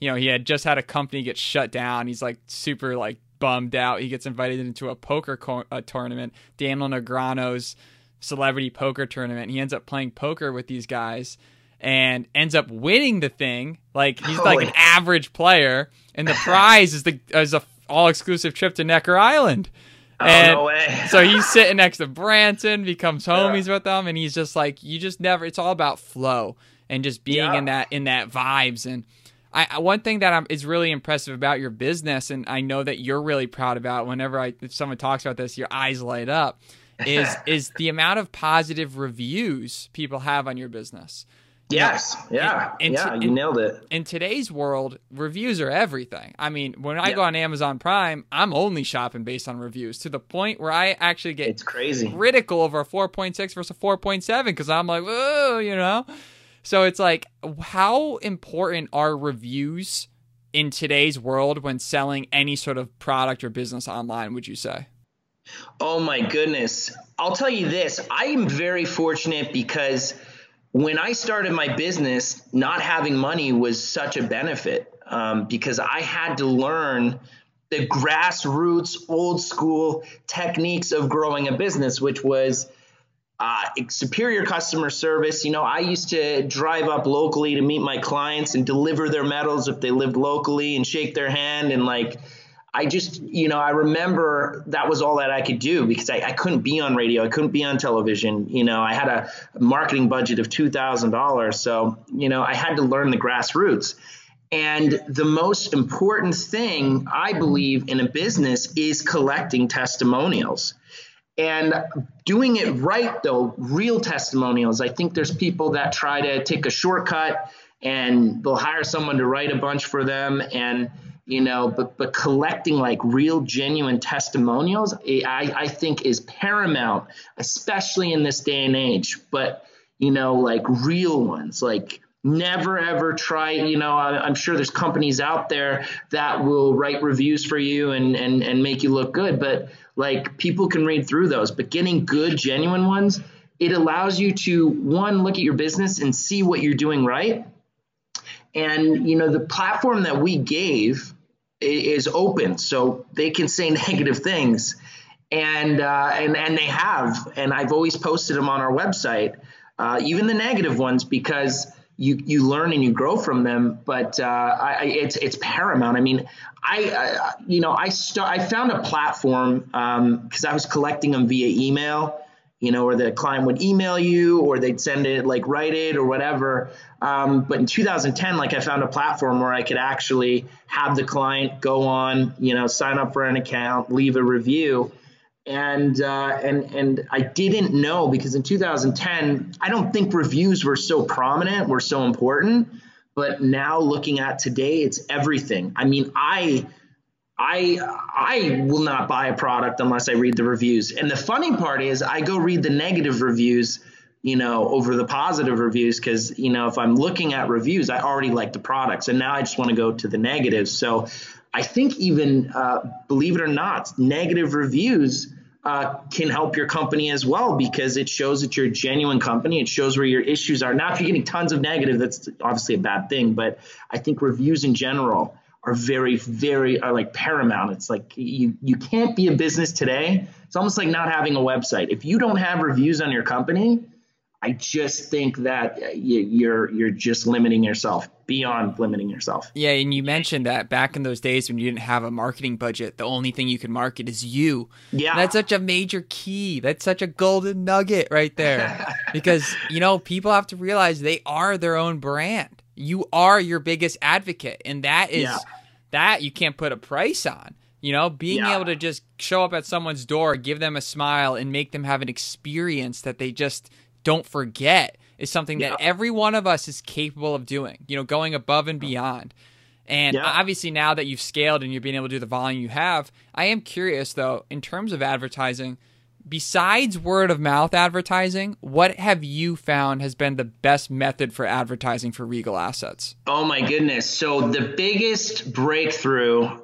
you know, he had just had a company get shut down. He's like super like bummed out. He gets invited into a poker co- a tournament, Daniel Negreanu's celebrity poker tournament. He ends up playing poker with these guys and ends up winning the thing. Like he's Holy. like an average player, and the prize is the is a all exclusive trip to Necker Island. Oh, And no way. so he's sitting next to Branson, becomes homies with them, and he's just like, you just never. It's all about flow and just being Yeah. in that in that vibes. And I I- one thing that I'm, is really impressive about your business, and I know that you're really proud about. Whenever I if someone talks about this, your eyes light up. Is is the amount of positive reviews people have on your business? Yes. Yeah. and- yeah. and- you nailed it. in today's world, reviews are everything. I mean, when I Yeah. go on Amazon Prime, I'm only shopping based on reviews to the point where I actually get It's crazy. critical over a 4.6 versus a 4.7 because I'm like, oh, you know? So it's like, how important are reviews in today's world when selling any sort of product or business online, would you say? Oh my goodness. I'll tell you this I am very fortunate because when I started my business, not having money was such a benefit um, because I had to learn the grassroots, old school techniques of growing a business, which was uh, superior customer service. You know, I used to drive up locally to meet my clients and deliver their metals if they lived locally and shake their hand and like. I just, you know, I remember that was all that I could do because I, I couldn't be on radio. I couldn't be on television. You know, I had a marketing budget of $2,000. So, you know, I had to learn the grassroots. And the most important thing I believe in a business is collecting testimonials and doing it right, though, real testimonials. I think there's people that try to take a shortcut and they'll hire someone to write a bunch for them and you know but but collecting like real genuine testimonials eh, I, I think is paramount especially in this day and age. But you know like real ones like never ever try you know I, i'm sure there's companies out there that will write reviews for you and and and make you look good but like people can read through those. But getting good genuine ones it allows you to one look at your business and see what you're doing right. And you know the platform that we gave is open so they can say negative things. And uh, and and they have and i've always posted them on our website uh, even the negative ones because you you learn and you grow from them. But uh, I, it's it's paramount. I mean i, I you know i start i found a platform because i was collecting them via email you know, or the client would email you or they'd send it like write it or whatever. Um, but in 2010, like I found a platform where I could actually have the client go on, you know, sign up for an account, leave a review. And uh, and and I didn't know because in 2010, I don't think reviews were so prominent, were so important. But now looking at today, it's everything. I mean, I I I will not buy a product unless I read the reviews. And the funny part is I go read the negative reviews, you know, over the positive reviews because, you know, if I'm looking at reviews, I already like the products and now I just want to go to the negatives. So I think even uh, believe it or not, negative reviews uh, can help your company as well because it shows that you're a genuine company. It shows where your issues are. Now, if you're getting tons of negative, that's obviously a bad thing. But I think reviews in general are very, very are like paramount. It's like you you can't be a business today. It's almost like not having a website. If you don't have reviews on your company, I just think that uh, you, you're you're just limiting yourself beyond limiting yourself. Yeah, and you mentioned that back in those days when you didn't have a marketing budget, the only thing you could market is you. Yeah. That's such a major key. That's such a golden nugget right there. because, you know, people have to realize they are their own brand. You are your biggest advocate. And that is Yeah. That you can't put a price on. You know, being Yeah. able to just show up at someone's door, give them a smile, and make them have an experience that they just don't forget is something that every one of us is capable of doing, you know, going above and beyond. And Yeah. obviously, now that you've scaled and you're being able to do the volume you have, I am curious though, in terms of advertising, besides word of mouth advertising, what have you found has been the best method for advertising for Regal assets? Oh my goodness. So the biggest breakthrough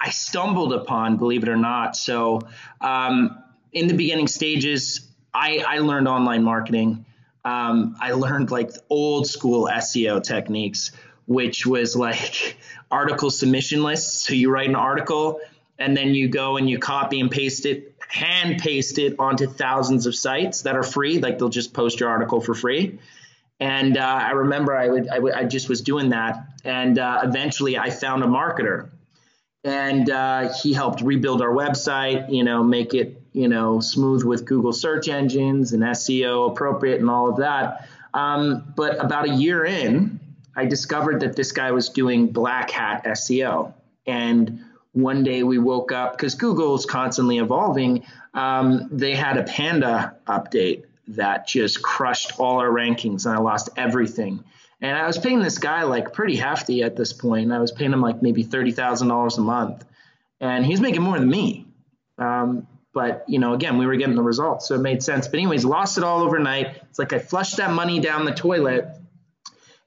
I stumbled upon, believe it or not. So um, in the beginning stages, I, I learned online marketing. Um, I learned like old school SEO techniques, which was like article submission lists. So you write an article and then you go and you copy and paste it, hand paste it onto thousands of sites that are free. Like they'll just post your article for free. And uh, I remember I would, I would I just was doing that, and uh, eventually I found a marketer, and uh, he helped rebuild our website. You know, make it you know smooth with Google search engines and SEO appropriate and all of that. Um, but about a year in, I discovered that this guy was doing black hat SEO. And one day we woke up because Google is constantly evolving. Um, they had a Panda update that just crushed all our rankings, and I lost everything. And I was paying this guy like pretty hefty at this point. I was paying him like maybe thirty thousand dollars a month, and he's making more than me. Um, but you know, again, we were getting the results, so it made sense. But anyways, lost it all overnight. It's like I flushed that money down the toilet,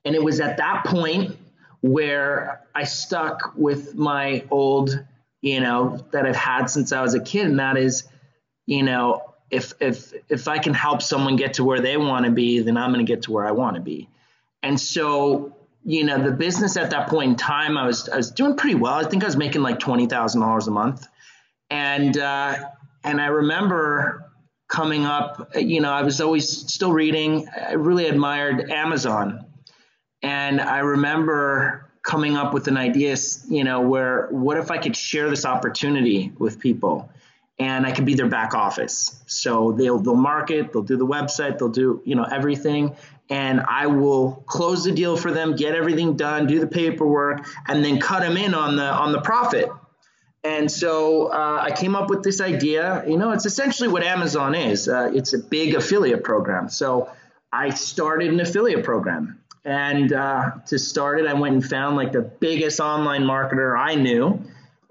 and it was at that point where I stuck with my old, you know, that I've had since I was a kid, and that is, you know, if if if I can help someone get to where they want to be, then I'm going to get to where I want to be. And so, you know, the business at that point in time, I was I was doing pretty well. I think I was making like twenty thousand dollars a month, and uh, and I remember coming up, you know, I was always still reading. I really admired Amazon. And I remember coming up with an idea, you know, where what if I could share this opportunity with people and I could be their back office. So they'll they'll market, they'll do the website, they'll do, you know, everything and I will close the deal for them, get everything done, do the paperwork and then cut them in on the on the profit. And so uh, I came up with this idea. You know, it's essentially what Amazon is. Uh, it's a big affiliate program. So I started an affiliate program. And uh, to start it, I went and found like the biggest online marketer I knew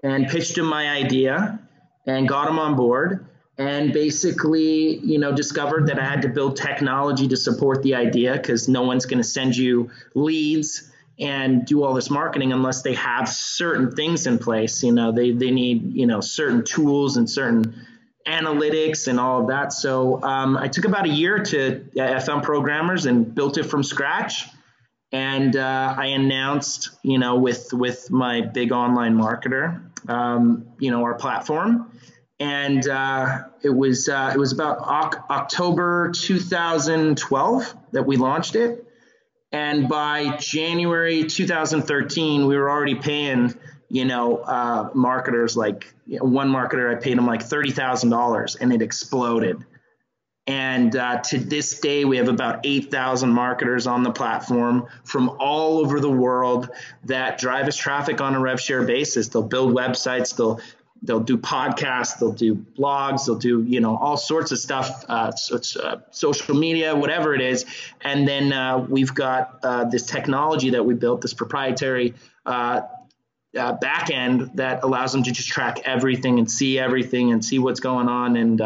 and pitched him my idea and got him on board and basically you know discovered that i had to build technology to support the idea because no one's going to send you leads and do all this marketing unless they have certain things in place. You know, they, they need, you know, certain tools and certain analytics and all of that. So um, I took about a year to I found programmers and built it from scratch. And uh, I announced, you know, with with my big online marketer, um, you know, our platform. And uh, it was uh, it was about October 2012 that we launched it. And by January 2013, we were already paying, you know, uh, marketers like you know, one marketer, I paid him like $30,000 and it exploded. And uh, to this day, we have about 8,000 marketers on the platform from all over the world that drive us traffic on a rev share basis. They'll build websites, they'll they'll do podcasts, they'll do blogs, they'll do you know all sorts of stuff, uh, so uh, social media, whatever it is. And then uh, we've got uh, this technology that we built, this proprietary uh, uh, back end that allows them to just track everything and see everything and see what's going on. And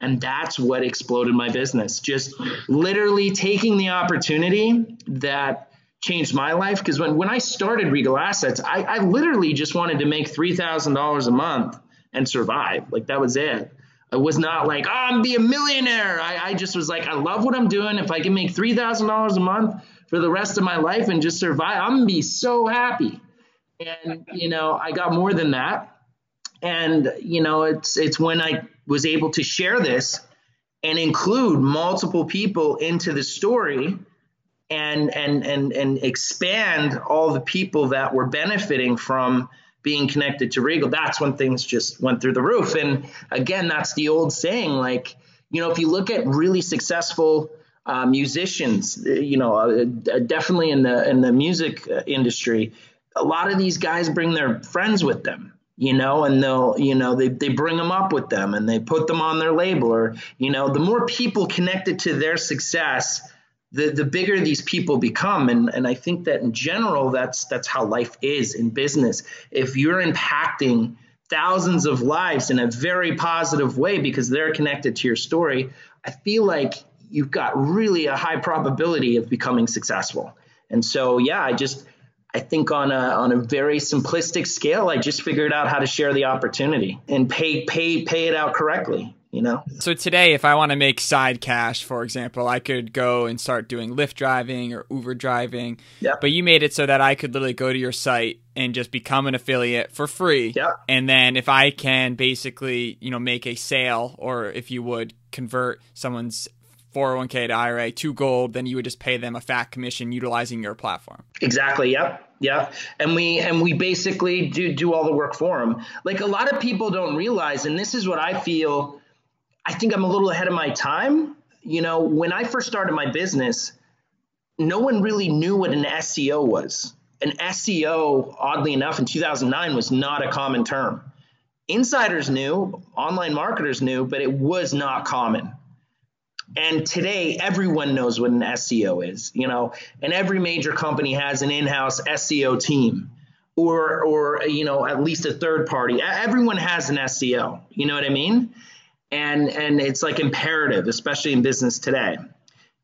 and that's what exploded my business. Just literally taking the opportunity that changed my life because when, when I started Regal Assets, I, I literally just wanted to make $3,000 a month and survive. Like that was it. I was not like, oh, I'm be a millionaire. I, I just was like, I love what I'm doing. If I can make $3,000 a month for the rest of my life and just survive, I'm to be so happy. And, you know, I got more than that. And, you know, it's, it's when I was able to share this and include multiple people into the story and and and and expand all the people that were benefiting from being connected to Regal, that's when things just went through the roof. And again, that's the old saying, like, you know, if you look at really successful uh, musicians, you know, uh, definitely in the in the music uh, industry, a lot of these guys bring their friends with them you know, and they'll, you know, they, they bring them up with them and they put them on their label or, you know, the more people connected to their success, the the bigger these people become. And and I think that in general that's that's how life is in business. If you're impacting thousands of lives in a very positive way because they're connected to your story I feel like you've got really a high probability of becoming successful. And so yeah I just I think on a on a very simplistic scale I just figured out how to share the opportunity and pay pay pay it out correctly you know? So today, if I want to make side cash, for example, I could go and start doing Lyft driving or Uber driving. Yeah. But you made it so that I could literally go to your site and just become an affiliate for free. Yeah. And then if I can basically, you know, make a sale or if you would convert someone's 401k to IRA to gold, then you would just pay them a fat commission utilizing your platform. Exactly. Yep. Yeah, and we and we basically do do all the work for them. Like a lot of people don't realize, and this is what I feel. I think I'm a little ahead of my time. You know, when I first started my business, no one really knew what an SEO was. An SEO, oddly enough, in 2009 was not a common term. Insiders knew, online marketers knew, but it was not common. And today, everyone knows what an SEO is, you know, and every major company has an in-house SEO team, or or you know at least a third party. Everyone has an SEO. You know what I mean? And and it's like imperative, especially in business today.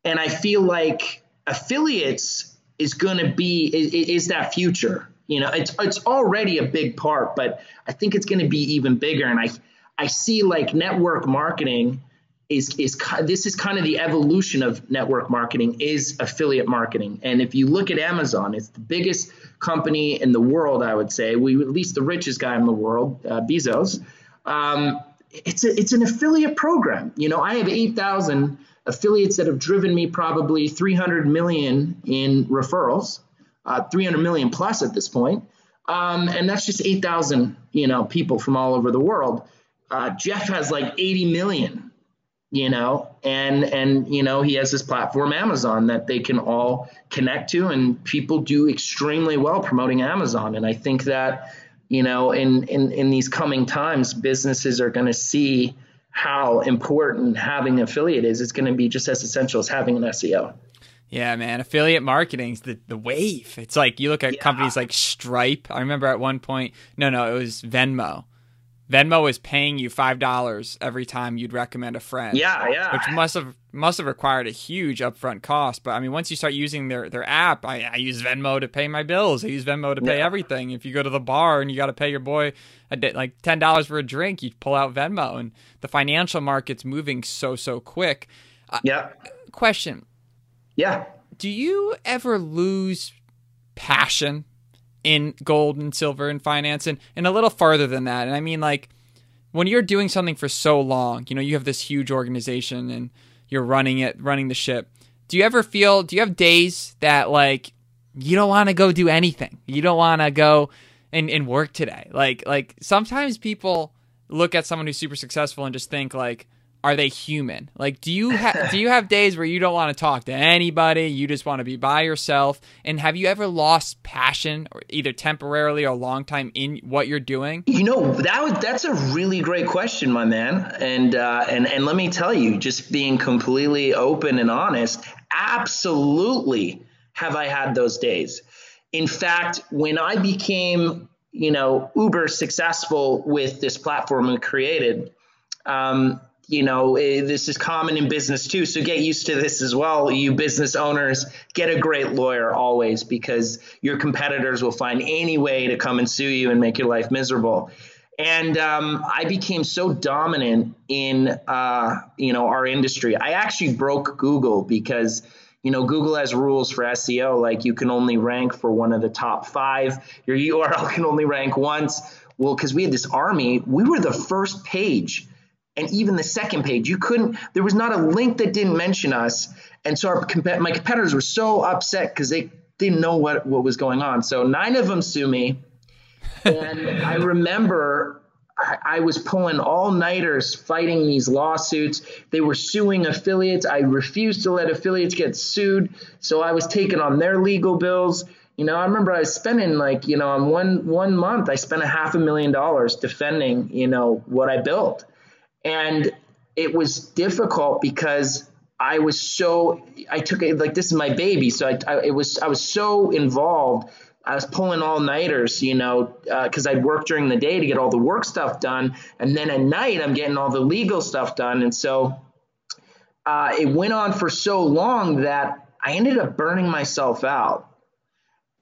And I feel like affiliates is going to be is, is that future. You know, it's it's already a big part, but I think it's going to be even bigger. And I I see like network marketing is is this is kind of the evolution of network marketing is affiliate marketing. And if you look at Amazon, it's the biggest company in the world. I would say we at least the richest guy in the world, uh, Bezos. Um, it's a, it's an affiliate program. You know, I have eight thousand affiliates that have driven me probably 300 million in referrals, uh, 300 million plus at this point. Um, and that's just 8,000, you know, people from all over the world. Uh, Jeff has like 80 million you know and and you know he has this platform amazon that they can all connect to and people do extremely well promoting amazon and i think that you know in in, in these coming times businesses are going to see how important having an affiliate is it's going to be just as essential as having an seo yeah, man. Affiliate marketing's the, the wave. It's like you look at yeah. companies like Stripe. I remember at one point, no, no, it was Venmo. Venmo is paying you five dollars every time you'd recommend a friend. Yeah, yeah. Which must have must have required a huge upfront cost. But I mean, once you start using their their app, I, I use Venmo to pay my bills. I use Venmo to pay yeah. everything. If you go to the bar and you got to pay your boy a, like ten dollars for a drink, you pull out Venmo, and the financial market's moving so so quick. Uh, yeah. question. Yeah. Do you ever lose passion in gold and silver and finance and, and a little farther than that. And I mean, like, when you're doing something for so long, you know, you have this huge organization and you're running it, running the ship. Do you ever feel, do you have days that, like, you don't want to go do anything? You don't want to go and, and work today? Like, like sometimes people look at someone who's super successful and just think, like, are they human? Like, do you have do you have days where you don't want to talk to anybody? You just want to be by yourself? And have you ever lost passion, or either temporarily or long time, in what you're doing? You know that that's a really great question, my man. And uh, and and let me tell you, just being completely open and honest, absolutely have I had those days. In fact, when I became you know uber successful with this platform we created. Um, you know, eh, this is common in business too. So get used to this as well. You business owners, get a great lawyer always because your competitors will find any way to come and sue you and make your life miserable. And um, I became so dominant in, uh, you know, our industry. I actually broke Google because, you know, Google has rules for SEO, like you can only rank for one of the top five. Your URL can only rank once. Well, because we had this army, we were the first page and even the second page you couldn't there was not a link that didn't mention us and so our my competitors were so upset because they didn't know what what was going on so nine of them sue me and i remember I, I was pulling all nighters fighting these lawsuits. They were suing affiliates. I refused to let affiliates get sued. So I was taking on their legal bills. You know, I remember I was spending like, you know, on one one month, I spent a half a million dollars defending, you know, what I built. And it was difficult because I was so I took it like this is my baby, so I, I it was I was so involved. I was pulling all nighters, you know, because uh, I'd work during the day to get all the work stuff done, and then at night I'm getting all the legal stuff done, and so uh, it went on for so long that I ended up burning myself out,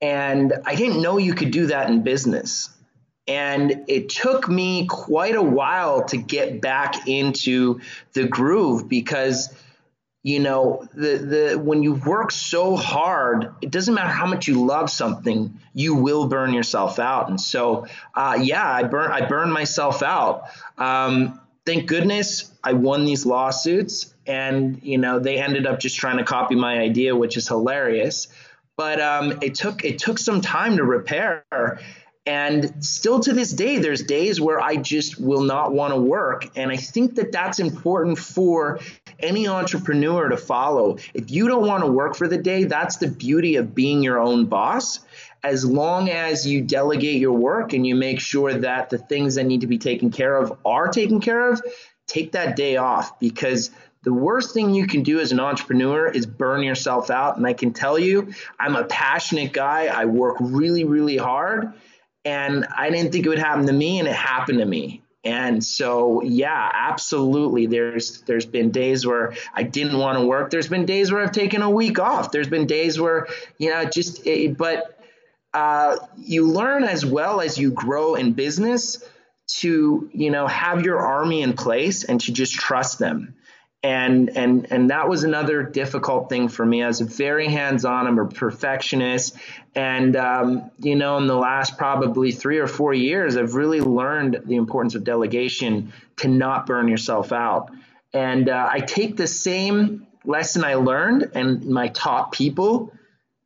and I didn't know you could do that in business. And it took me quite a while to get back into the groove because you know the the when you work so hard it doesn't matter how much you love something you will burn yourself out. And so uh, yeah i burn i burned myself out. Um, thank goodness i won these lawsuits and you know they ended up just trying to copy my idea which is hilarious. But um, it took it took some time to repair. And still to this day, there's days where I just will not want to work. And I think that that's important for any entrepreneur to follow. If you don't want to work for the day, that's the beauty of being your own boss. As long as you delegate your work and you make sure that the things that need to be taken care of are taken care of, take that day off because the worst thing you can do as an entrepreneur is burn yourself out. And I can tell you, I'm a passionate guy. I work really, really hard. And I didn't think it would happen to me, and it happened to me. And so, yeah, absolutely. There's there's been days where I didn't want to work. There's been days where I've taken a week off. There's been days where you know just it, but uh, you learn as well as you grow in business to you know have your army in place and to just trust them and and and that was another difficult thing for me. I was very hands-on. I'm a perfectionist, and um, you know, in the last probably three or four years, I've really learned the importance of delegation to not burn yourself out. And uh, I take the same lesson I learned and my top people.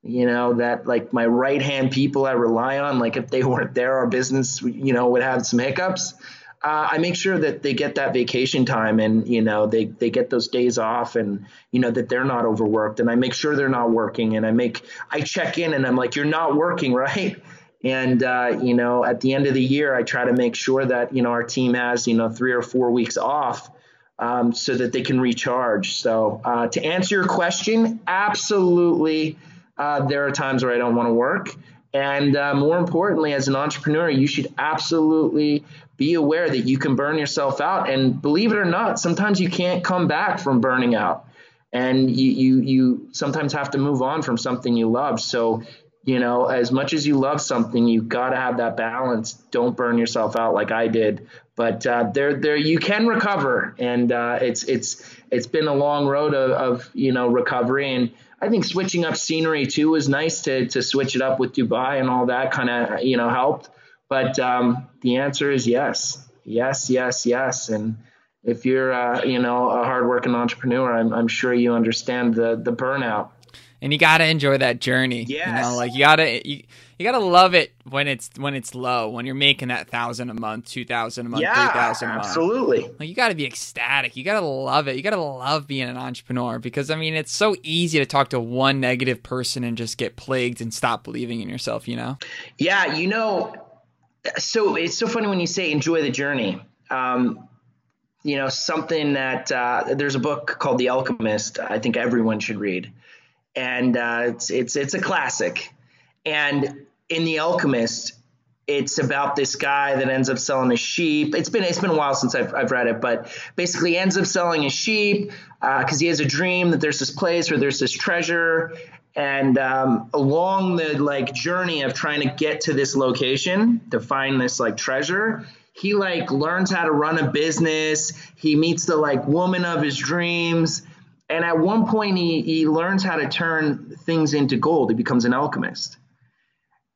You know that like my right hand people I rely on. Like if they weren't there, our business you know would have some hiccups uh, I make sure that they get that vacation time and you know they they get those days off and you know that they're not overworked. And I make sure they're not working and I make I check in and I'm like you're not working right? And uh, you know at the end of the year I try to make sure that you know our team has you know three or four weeks off um, so that they can recharge. So uh, to answer your question absolutely uh, there are times where I don't want to work. And uh, more importantly, as an entrepreneur, you should absolutely be aware that you can burn yourself out. And believe it or not, sometimes you can't come back from burning out. And you, you, you sometimes have to move on from something you love. So, you know, as much as you love something, you've got to have that balance. Don't burn yourself out like I did. But uh, there, there, you can recover, and uh, it's, it's, it's been a long road of, of you know recovery. And I think switching up scenery too was nice to to switch it up with Dubai and all that kind of you know helped. But um, the answer is yes, yes, yes, yes. And if you're uh, you know a hardworking entrepreneur, I'm, I'm sure you understand the the burnout and you gotta enjoy that journey. Yes. You know, like you gotta you, you gotta love it when it's when it's low, when you're making that thousand a month, two thousand a month, yeah, three thousand a month. Absolutely. Like you gotta be ecstatic. You gotta love it. You gotta love being an entrepreneur because I mean it's so easy to talk to one negative person and just get plagued and stop believing in yourself, you know? Yeah, you know, so it's so funny when you say enjoy the journey. Um, you know, something that uh, there's a book called The Alchemist. I think everyone should read and uh, it's it's it's a classic. And in The Alchemist, it's about this guy that ends up selling his sheep. It's been it's been a while since I've, I've read it, but basically ends up selling his sheep because uh, he has a dream that there's this place where there's this treasure, and um, along the like journey of trying to get to this location to find this like treasure, he like learns how to run a business. He meets the like woman of his dreams and at one point, he, he learns how to turn things into gold. He becomes an alchemist.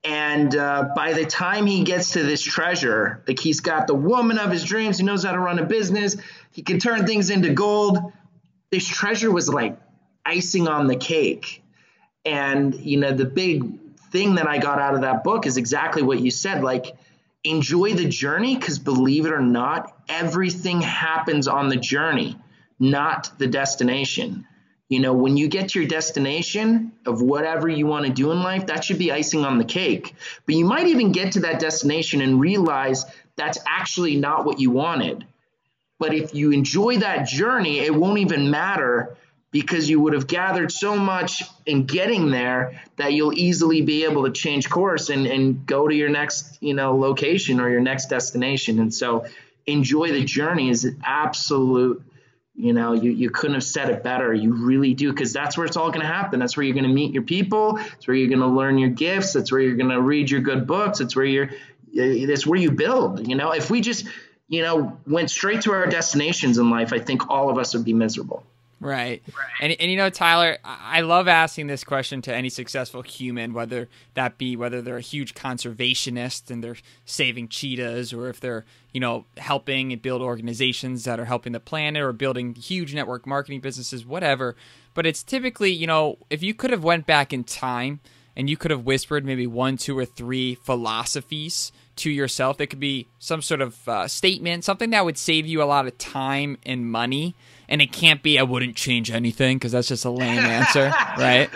And uh, by the time he gets to this treasure, like he's got the woman of his dreams, he knows how to run a business, he can turn things into gold. This treasure was like icing on the cake. And, you know, the big thing that I got out of that book is exactly what you said. Like, enjoy the journey because believe it or not, everything happens on the journey not the destination. You know, when you get to your destination of whatever you want to do in life, that should be icing on the cake. But you might even get to that destination and realize that's actually not what you wanted. But if you enjoy that journey, it won't even matter because you would have gathered so much in getting there that you'll easily be able to change course and, and go to your next, you know, location or your next destination. And so enjoy the journey is absolute you know, you, you couldn't have said it better. You really do, because that's where it's all going to happen. That's where you're going to meet your people. That's where you're going to learn your gifts. That's where you're going to read your good books. It's where you're, that's where you build. You know, if we just, you know, went straight to our destinations in life, I think all of us would be miserable. Right. right. And, and you know, Tyler, I love asking this question to any successful human, whether that be whether they're a huge conservationist and they're saving cheetahs, or if they're, you know, helping and build organizations that are helping the planet or building huge network marketing businesses, whatever. But it's typically, you know, if you could have went back in time and you could have whispered maybe one, two, or three philosophies to yourself. It could be some sort of uh, statement, something that would save you a lot of time and money. And it can't be, I wouldn't change anything because that's just a lame answer, right?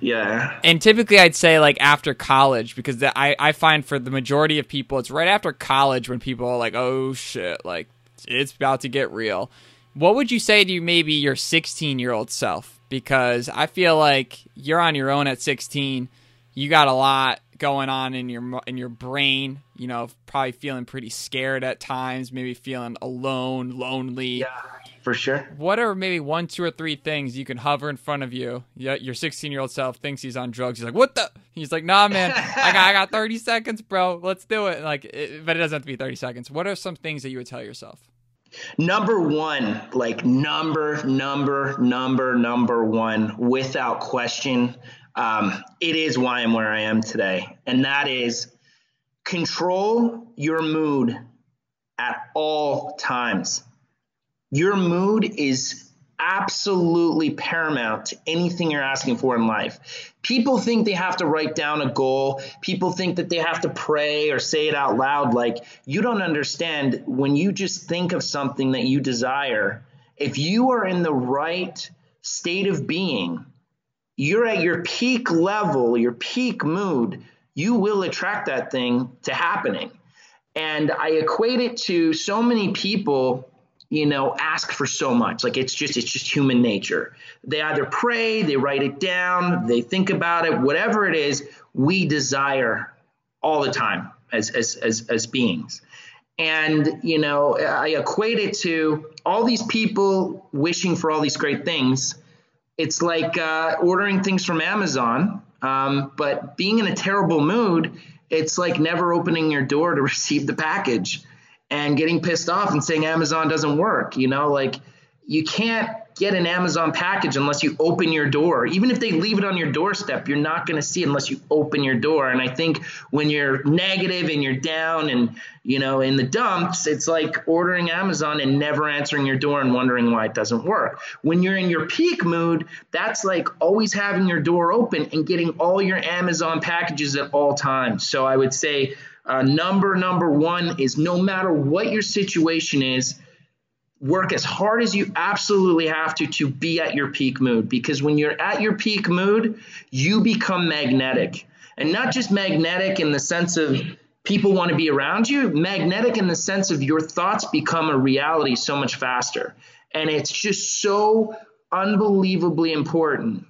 Yeah. And typically I'd say like after college because the, I, I find for the majority of people, it's right after college when people are like, oh shit, like it's about to get real. What would you say to you maybe your 16 year old self? Because I feel like you're on your own at 16. You got a lot going on in your in your brain. You know, probably feeling pretty scared at times, maybe feeling alone, lonely. Yeah, for sure. What are maybe one, two, or three things you can hover in front of you? Your 16 year old self thinks he's on drugs. He's like, "What the?" He's like, "Nah, man, I got I got 30 seconds, bro. Let's do it." Like, it, but it doesn't have to be 30 seconds. What are some things that you would tell yourself? Number one, like number, number, number, number one, without question, um, it is why I'm where I am today. And that is control your mood at all times. Your mood is absolutely paramount to anything you're asking for in life. People think they have to write down a goal. People think that they have to pray or say it out loud. Like, you don't understand when you just think of something that you desire, if you are in the right state of being, you're at your peak level, your peak mood, you will attract that thing to happening. And I equate it to so many people you know ask for so much. Like it's just it's just human nature. They either pray they write it down they think about it whatever it is we desire all the time as as as, as beings. And you know i equate it to all these people wishing for all these great things. It's like uh, ordering things from Amazon um, but being in a terrible mood it's like never opening your door to receive the package and getting pissed off and saying Amazon doesn't work. You know, like you can't get an Amazon package unless you open your door. Even if they leave it on your doorstep, you're not going to see it unless you open your door. And I think when you're negative and you're down and, you know, in the dumps, it's like ordering Amazon and never answering your door and wondering why it doesn't work. When you're in your peak mood, that's like always having your door open and getting all your Amazon packages at all times. So I would say uh, number number one is no matter what your situation is, work as hard as you absolutely have to to be at your peak mood because when you're at your peak mood, you become magnetic. And not just magnetic in the sense of people want to be around you, magnetic in the sense of your thoughts become a reality so much faster. And it's just so unbelievably important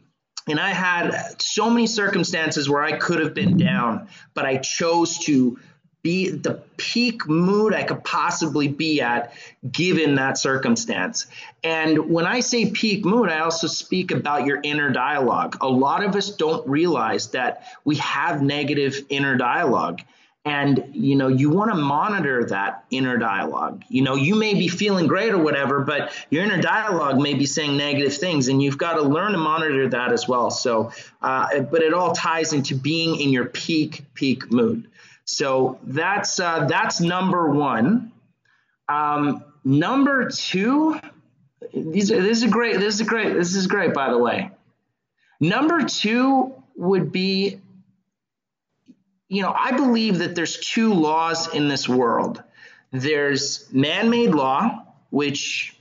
and I had so many circumstances where I could have been down, but I chose to be the peak mood I could possibly be at given that circumstance. And when I say peak mood, I also speak about your inner dialogue. A lot of us don't realize that we have negative inner dialogue and you know you want to monitor that inner dialogue you know you may be feeling great or whatever but your inner dialogue may be saying negative things and you've got to learn to monitor that as well so uh, but it all ties into being in your peak peak mood so that's uh, that's number one um, number two these are, this is great this is great this is great by the way number two would be you know, I believe that there's two laws in this world. There's man-made law, which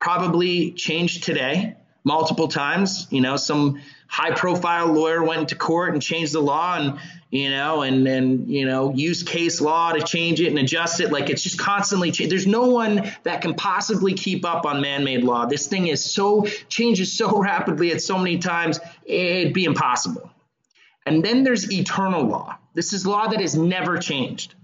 probably changed today multiple times. You know, some high-profile lawyer went into court and changed the law, and you know, and and you know, used case law to change it and adjust it. Like it's just constantly. Cha- There's no one that can possibly keep up on man-made law. This thing is so changes so rapidly at so many times, it'd be impossible. And then there's eternal law. This is law that has never changed.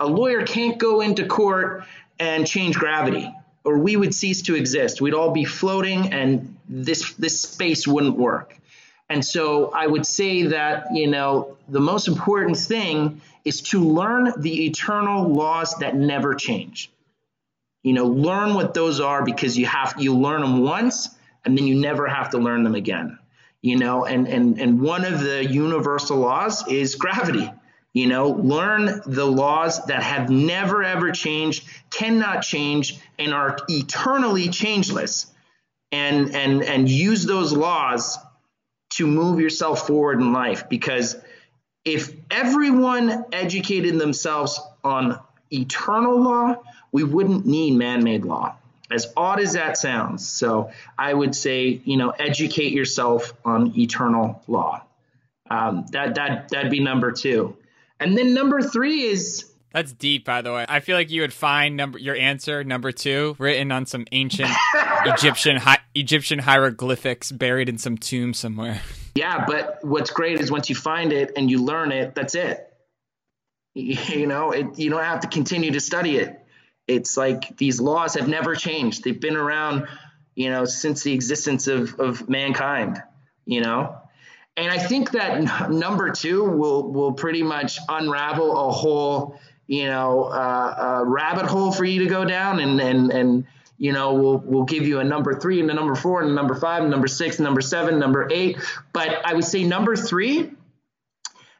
A lawyer can't go into court and change gravity, or we would cease to exist. We'd all be floating, and this this space wouldn't work. And so I would say that you know the most important thing is to learn the eternal laws that never change. You know, learn what those are because you have you learn them once, and then you never have to learn them again you know and and and one of the universal laws is gravity you know learn the laws that have never ever changed cannot change and are eternally changeless and and and use those laws to move yourself forward in life because if everyone educated themselves on eternal law, we wouldn't need man made law. As odd as that sounds. So I would say, you know, educate yourself on eternal law. Um, that that that'd be number two, and then number three is that's deep, by the way. I feel like you would find number your answer number two written on some ancient Egyptian hi- Egyptian hieroglyphics buried in some tomb somewhere. Yeah, but what's great is once you find it and you learn it, that's it. You know, it, you don't have to continue to study it. It's like these laws have never changed. They've been around, you know, since the existence of, of mankind. You know, and I think that number two will will pretty much unravel a whole you know uh, rabbit hole for you to go down and and and you know we'll we'll give you a number three and a number four and a number five and number six and number seven number eight. But i would say number three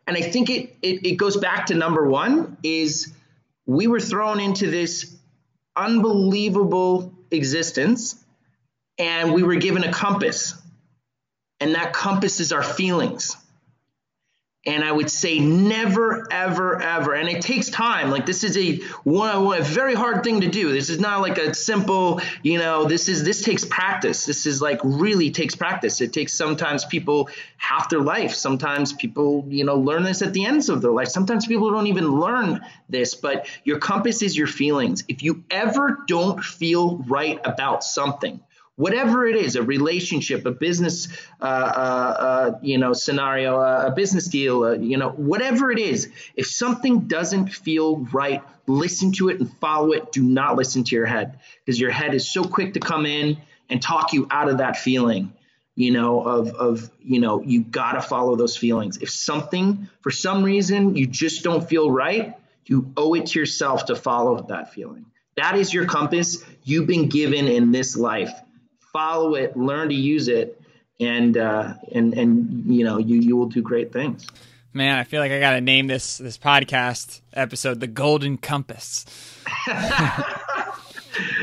and i think it, it it goes back to number one is we were thrown into this unbelievable existence and we were given a compass and that compasses our feelings and I would say never, ever, ever. And it takes time. Like this is a one, a very hard thing to do. This is not like a simple, you know. This is this takes practice. This is like really takes practice. It takes sometimes people half their life. Sometimes people, you know, learn this at the ends of their life. Sometimes people don't even learn this. But your compass is your feelings. If you ever don't feel right about something, whatever it is a relationship a business uh, uh, uh, you know scenario a business deal uh, you know whatever it is if something doesn't feel right listen to it and follow it. Do not listen to your head because your head is so quick to come in and talk you out of that feeling you know of of you know you got to follow those feelings. If something for some reason you just don't feel right you owe it to yourself to follow that feeling. That is your compass you've been given in this life follow it, learn to use it, and uh, and and you know you you will do great things. Man, I feel like I got to name this this podcast episode "The Golden Compass."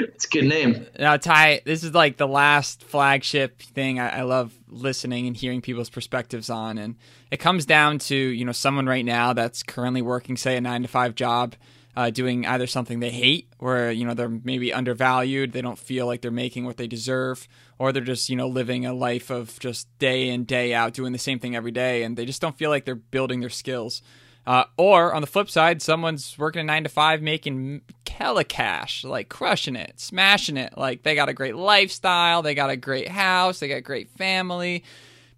it's a good name. Now, Ty, this is like the last flagship thing I, I love listening and hearing people's perspectives on, and it comes down to you know someone right now that's currently working, say, a nine to five job uh, doing either something they hate, where you know they're maybe undervalued, they don't feel like they're making what they deserve, or they're just you know living a life of just day in day out doing the same thing every day, and they just don't feel like they're building their skills. Uh, or on the flip side, someone's working a nine to five, making hella cash, like crushing it, smashing it. Like they got a great lifestyle, they got a great house, they got a great family,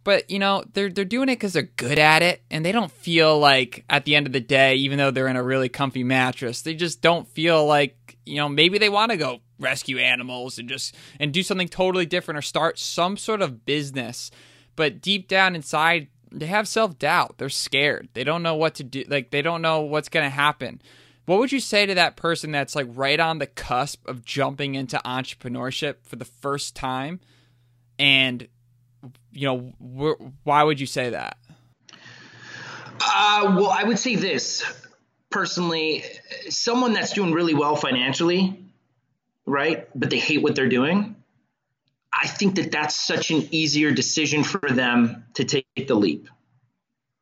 but you know they're they're doing it because they're good at it and they don't feel like at the end of the day even though they're in a really comfy mattress they just don't feel like you know maybe they want to go rescue animals and just and do something totally different or start some sort of business. But deep down inside they have self-doubt. They're scared. They don't know what to do like they don't know what's going to happen. What would you say to that person that's like right on the cusp of jumping into entrepreneurship for the first time? And you know, wh- why would you say that? Uh, well, I would say this personally: someone that's doing really well financially, right, but they hate what they're doing. I think that that's such an easier decision for them to take the leap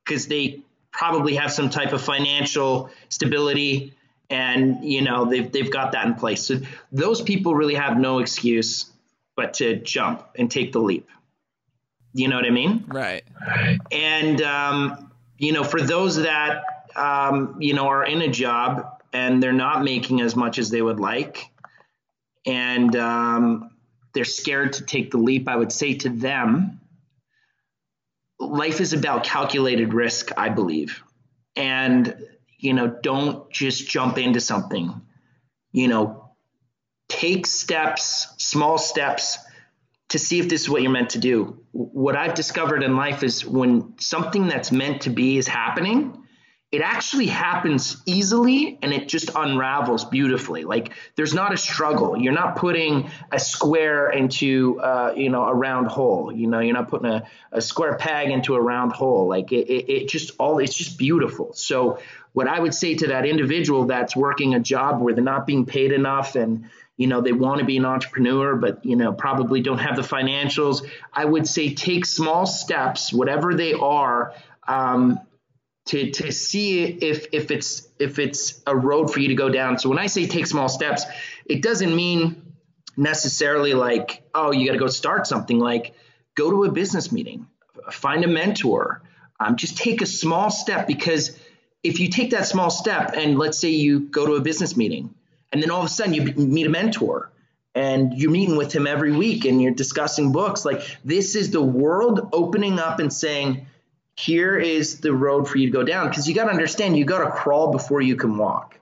because they probably have some type of financial stability and you know they've, they've got that in place so those people really have no excuse but to jump and take the leap you know what I mean? Right. And um, you know, for those that um, you know are in a job and they're not making as much as they would like, and um, they're scared to take the leap, I would say to them, life is about calculated risk, I believe, and you know, don't just jump into something. You know, take steps, small steps to see if this is what you're meant to do. What I've discovered in life is when something that's meant to be is happening, it actually happens easily and it just unravels beautifully. Like there's not a struggle. You're not putting a square into uh, you know a round hole. You know you're not putting a, a square peg into a round hole. Like it, it, it just all it's just beautiful. So what I would say to that individual that's working a job where they're not being paid enough and you know they want to be an entrepreneur but you know probably don't have the financials. I would say take small steps whatever they are um, to, to see if if it's if it's a road for you to go down. So when i say take small steps it doesn't mean necessarily like oh you got to go start something. Like go to a business meeting find a mentor um, just take a small step because if you take that small step and let's say you go to a business meeting and then all of a sudden you meet a mentor and you're meeting with him every week and you're discussing books. Like this is the world opening up and saying here is the road for you to go down. Because you got to understand you got to crawl before you can walk.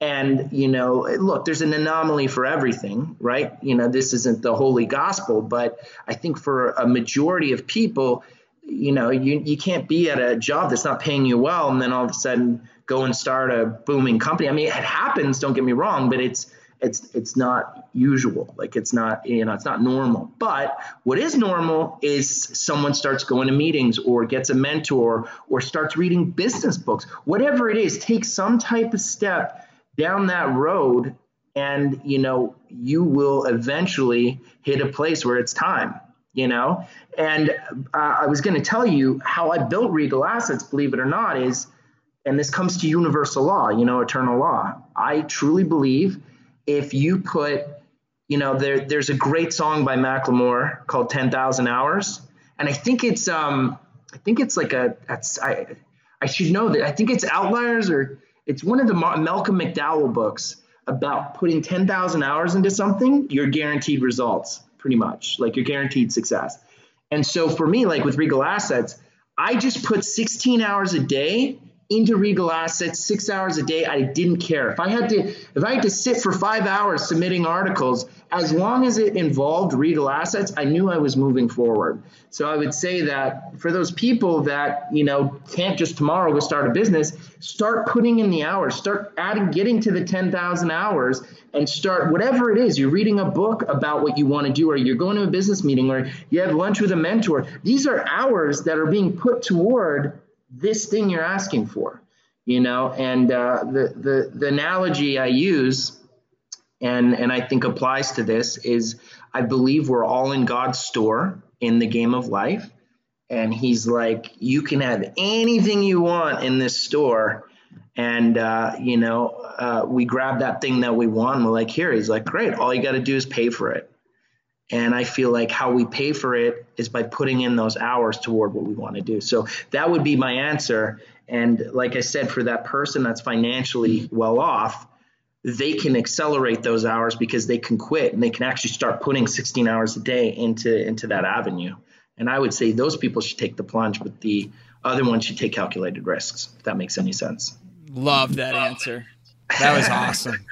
And you know look there's an anomaly for everything right? You know this isn't the holy gospel but i think for a majority of people you know you, you can't be at a job that's not paying you well and then all of a sudden go and start a booming company. I mean, it happens. Don't get me wrong, but it's it's it's not usual. Like it's not you know it's not normal. But what is normal is someone starts going to meetings or gets a mentor or starts reading business books. Whatever it is, take some type of step down that road, and you know you will eventually hit a place where it's time you know and uh, i was going to tell you how i built Regal Assets believe it or not is and this comes to universal law, you know, eternal law. I truly believe if you put, you know, there, there's a great song by Macklemore called 10,000 Hours. And I think it's, um, I think it's like a, that's, I, I should know that. I think it's Outliers or it's one of the Malcolm McDowell books about putting 10,000 hours into something, you're guaranteed results pretty much. Like you're guaranteed success. And so for me, like with Regal Assets, I just put 16 hours a day into Regal Assets six hours a day. I didn't care if I had to if I had to sit for five hours submitting articles. As long as it involved Regal Assets, I knew I was moving forward. So I would say that for those people that you know can't just tomorrow go start a business, start putting in the hours. Start adding, getting to the ten thousand hours, and start whatever it is. You're reading a book about what you want to do, or you're going to a business meeting, or you have lunch with a mentor. These are hours that are being put toward this thing you're asking for, you know. And uh, the, the the analogy I use, and and I think applies to this is, I believe we're all in God's store in the game of life, and He's like, you can have anything you want in this store, and uh, you know, uh, we grab that thing that we want, and we're like, here. He's like, great. All you got to do is pay for it. And I feel like how we pay for it is by putting in those hours toward what we want to do. So that would be my answer. And like I said, for that person that's financially well off, they can accelerate those hours because they can quit and they can actually start putting 16 hours a day into into that avenue. And I would say those people should take the plunge, but the other ones should take calculated risks. If that makes any sense. Love that answer. That was awesome.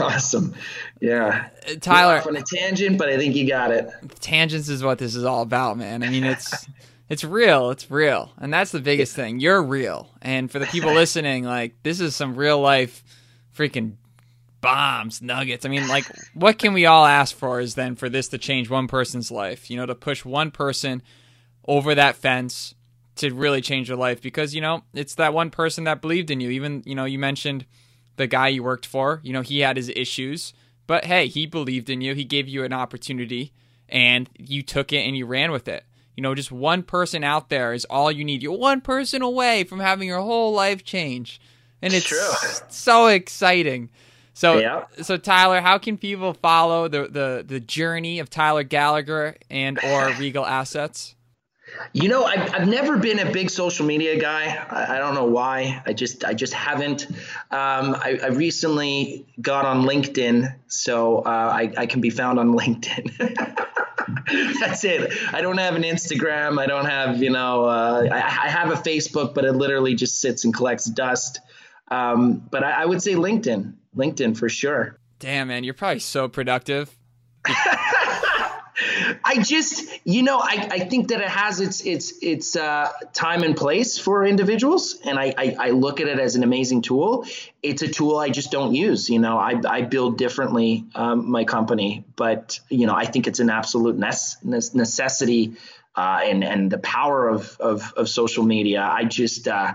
awesome. Yeah. Tyler. on a tangent, but I think you got it. Tangents is what this is all about, man. I mean, it's it's real. It's real. And that's the biggest thing. You're real. And for the people listening, like this is some real life freaking bombs, nuggets. I mean, like what can we all ask for is then for this to change one person's life, you know, to push one person over that fence to really change their life because, you know, it's that one person that believed in you. Even, you know, you mentioned the guy you worked for, you know, he had his issues, but hey, he believed in you. He gave you an opportunity and you took it and you ran with it. You know, just one person out there is all you need. You're one person away from having your whole life change. And it's True. so exciting. So, yeah. so Tyler, how can people follow the, the, the journey of Tyler Gallagher and or Regal Assets? You know, I've, I've never been a big social media guy. I, I don't know why. I just I just haven't. Um, I, I, recently got on LinkedIn, so uh, I, I can be found on LinkedIn. That's it. I don't have an Instagram. I don't have you know. Uh, I, I, have a Facebook, but it literally just sits and collects dust. Um, but I, I would say LinkedIn. LinkedIn for sure. Damn, man, you're probably so productive. I just, you know, I, I think that it has its its its uh, time and place for individuals, and I, I, I look at it as an amazing tool. It's a tool I just don't use. You know, I, I build differently um, my company, but you know, I think it's an absolute necessity, uh, and and the power of, of of social media. I just. Uh,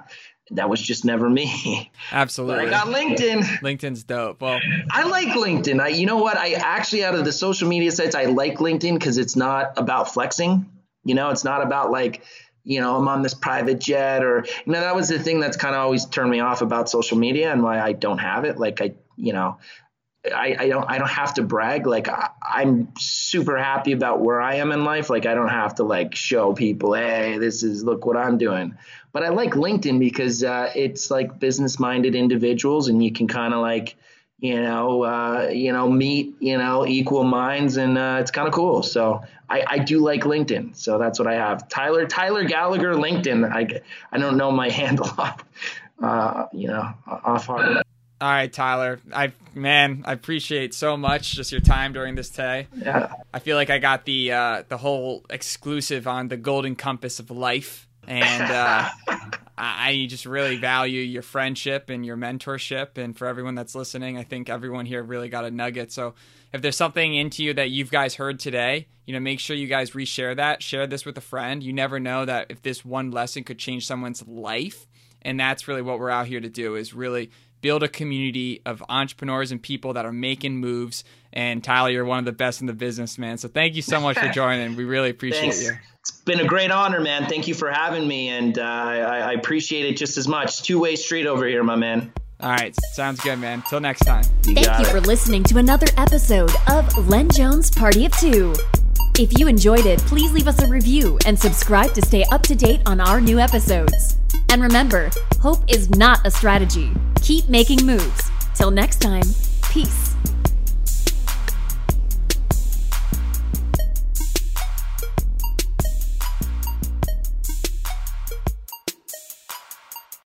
that was just never me. Absolutely. But I got LinkedIn. LinkedIn's dope. Well, I like LinkedIn. I, you know what? I actually, out of the social media sites, I like LinkedIn because it's not about flexing. You know, it's not about like, you know, I'm on this private jet or, you know, that was the thing that's kind of always turned me off about social media and why I don't have it. Like, I, you know, I, I don't I don't have to brag. Like I, I'm super happy about where I am in life. Like I don't have to like show people, hey, this is look what I'm doing. But I like LinkedIn because uh, it's like business minded individuals, and you can kind of like you know uh, you know meet you know equal minds, and uh, it's kind of cool. So I, I do like LinkedIn. So that's what I have. Tyler Tyler Gallagher LinkedIn. I I don't know my handle off uh, you know off heart. All right, Tyler. I man, I appreciate so much just your time during this day. Yeah. I feel like I got the uh, the whole exclusive on the golden compass of life, and uh, I just really value your friendship and your mentorship. And for everyone that's listening, I think everyone here really got a nugget. So if there's something into you that you've guys heard today, you know, make sure you guys reshare that. Share this with a friend. You never know that if this one lesson could change someone's life. And that's really what we're out here to do is really build a community of entrepreneurs and people that are making moves. And Tyler, you're one of the best in the business, man. So thank you so much for joining. We really appreciate Thanks. you. It's been a great honor, man. Thank you for having me, and uh, I, I appreciate it just as much. Two way street over here, my man. All right, sounds good, man. Till next time. You Thank you it. for listening to another episode of Ian Jones Party of Two. If you enjoyed it, please leave us a review and subscribe to stay up to date on our new episodes. And remember, hope is not a strategy. Keep making moves. Till next time, peace.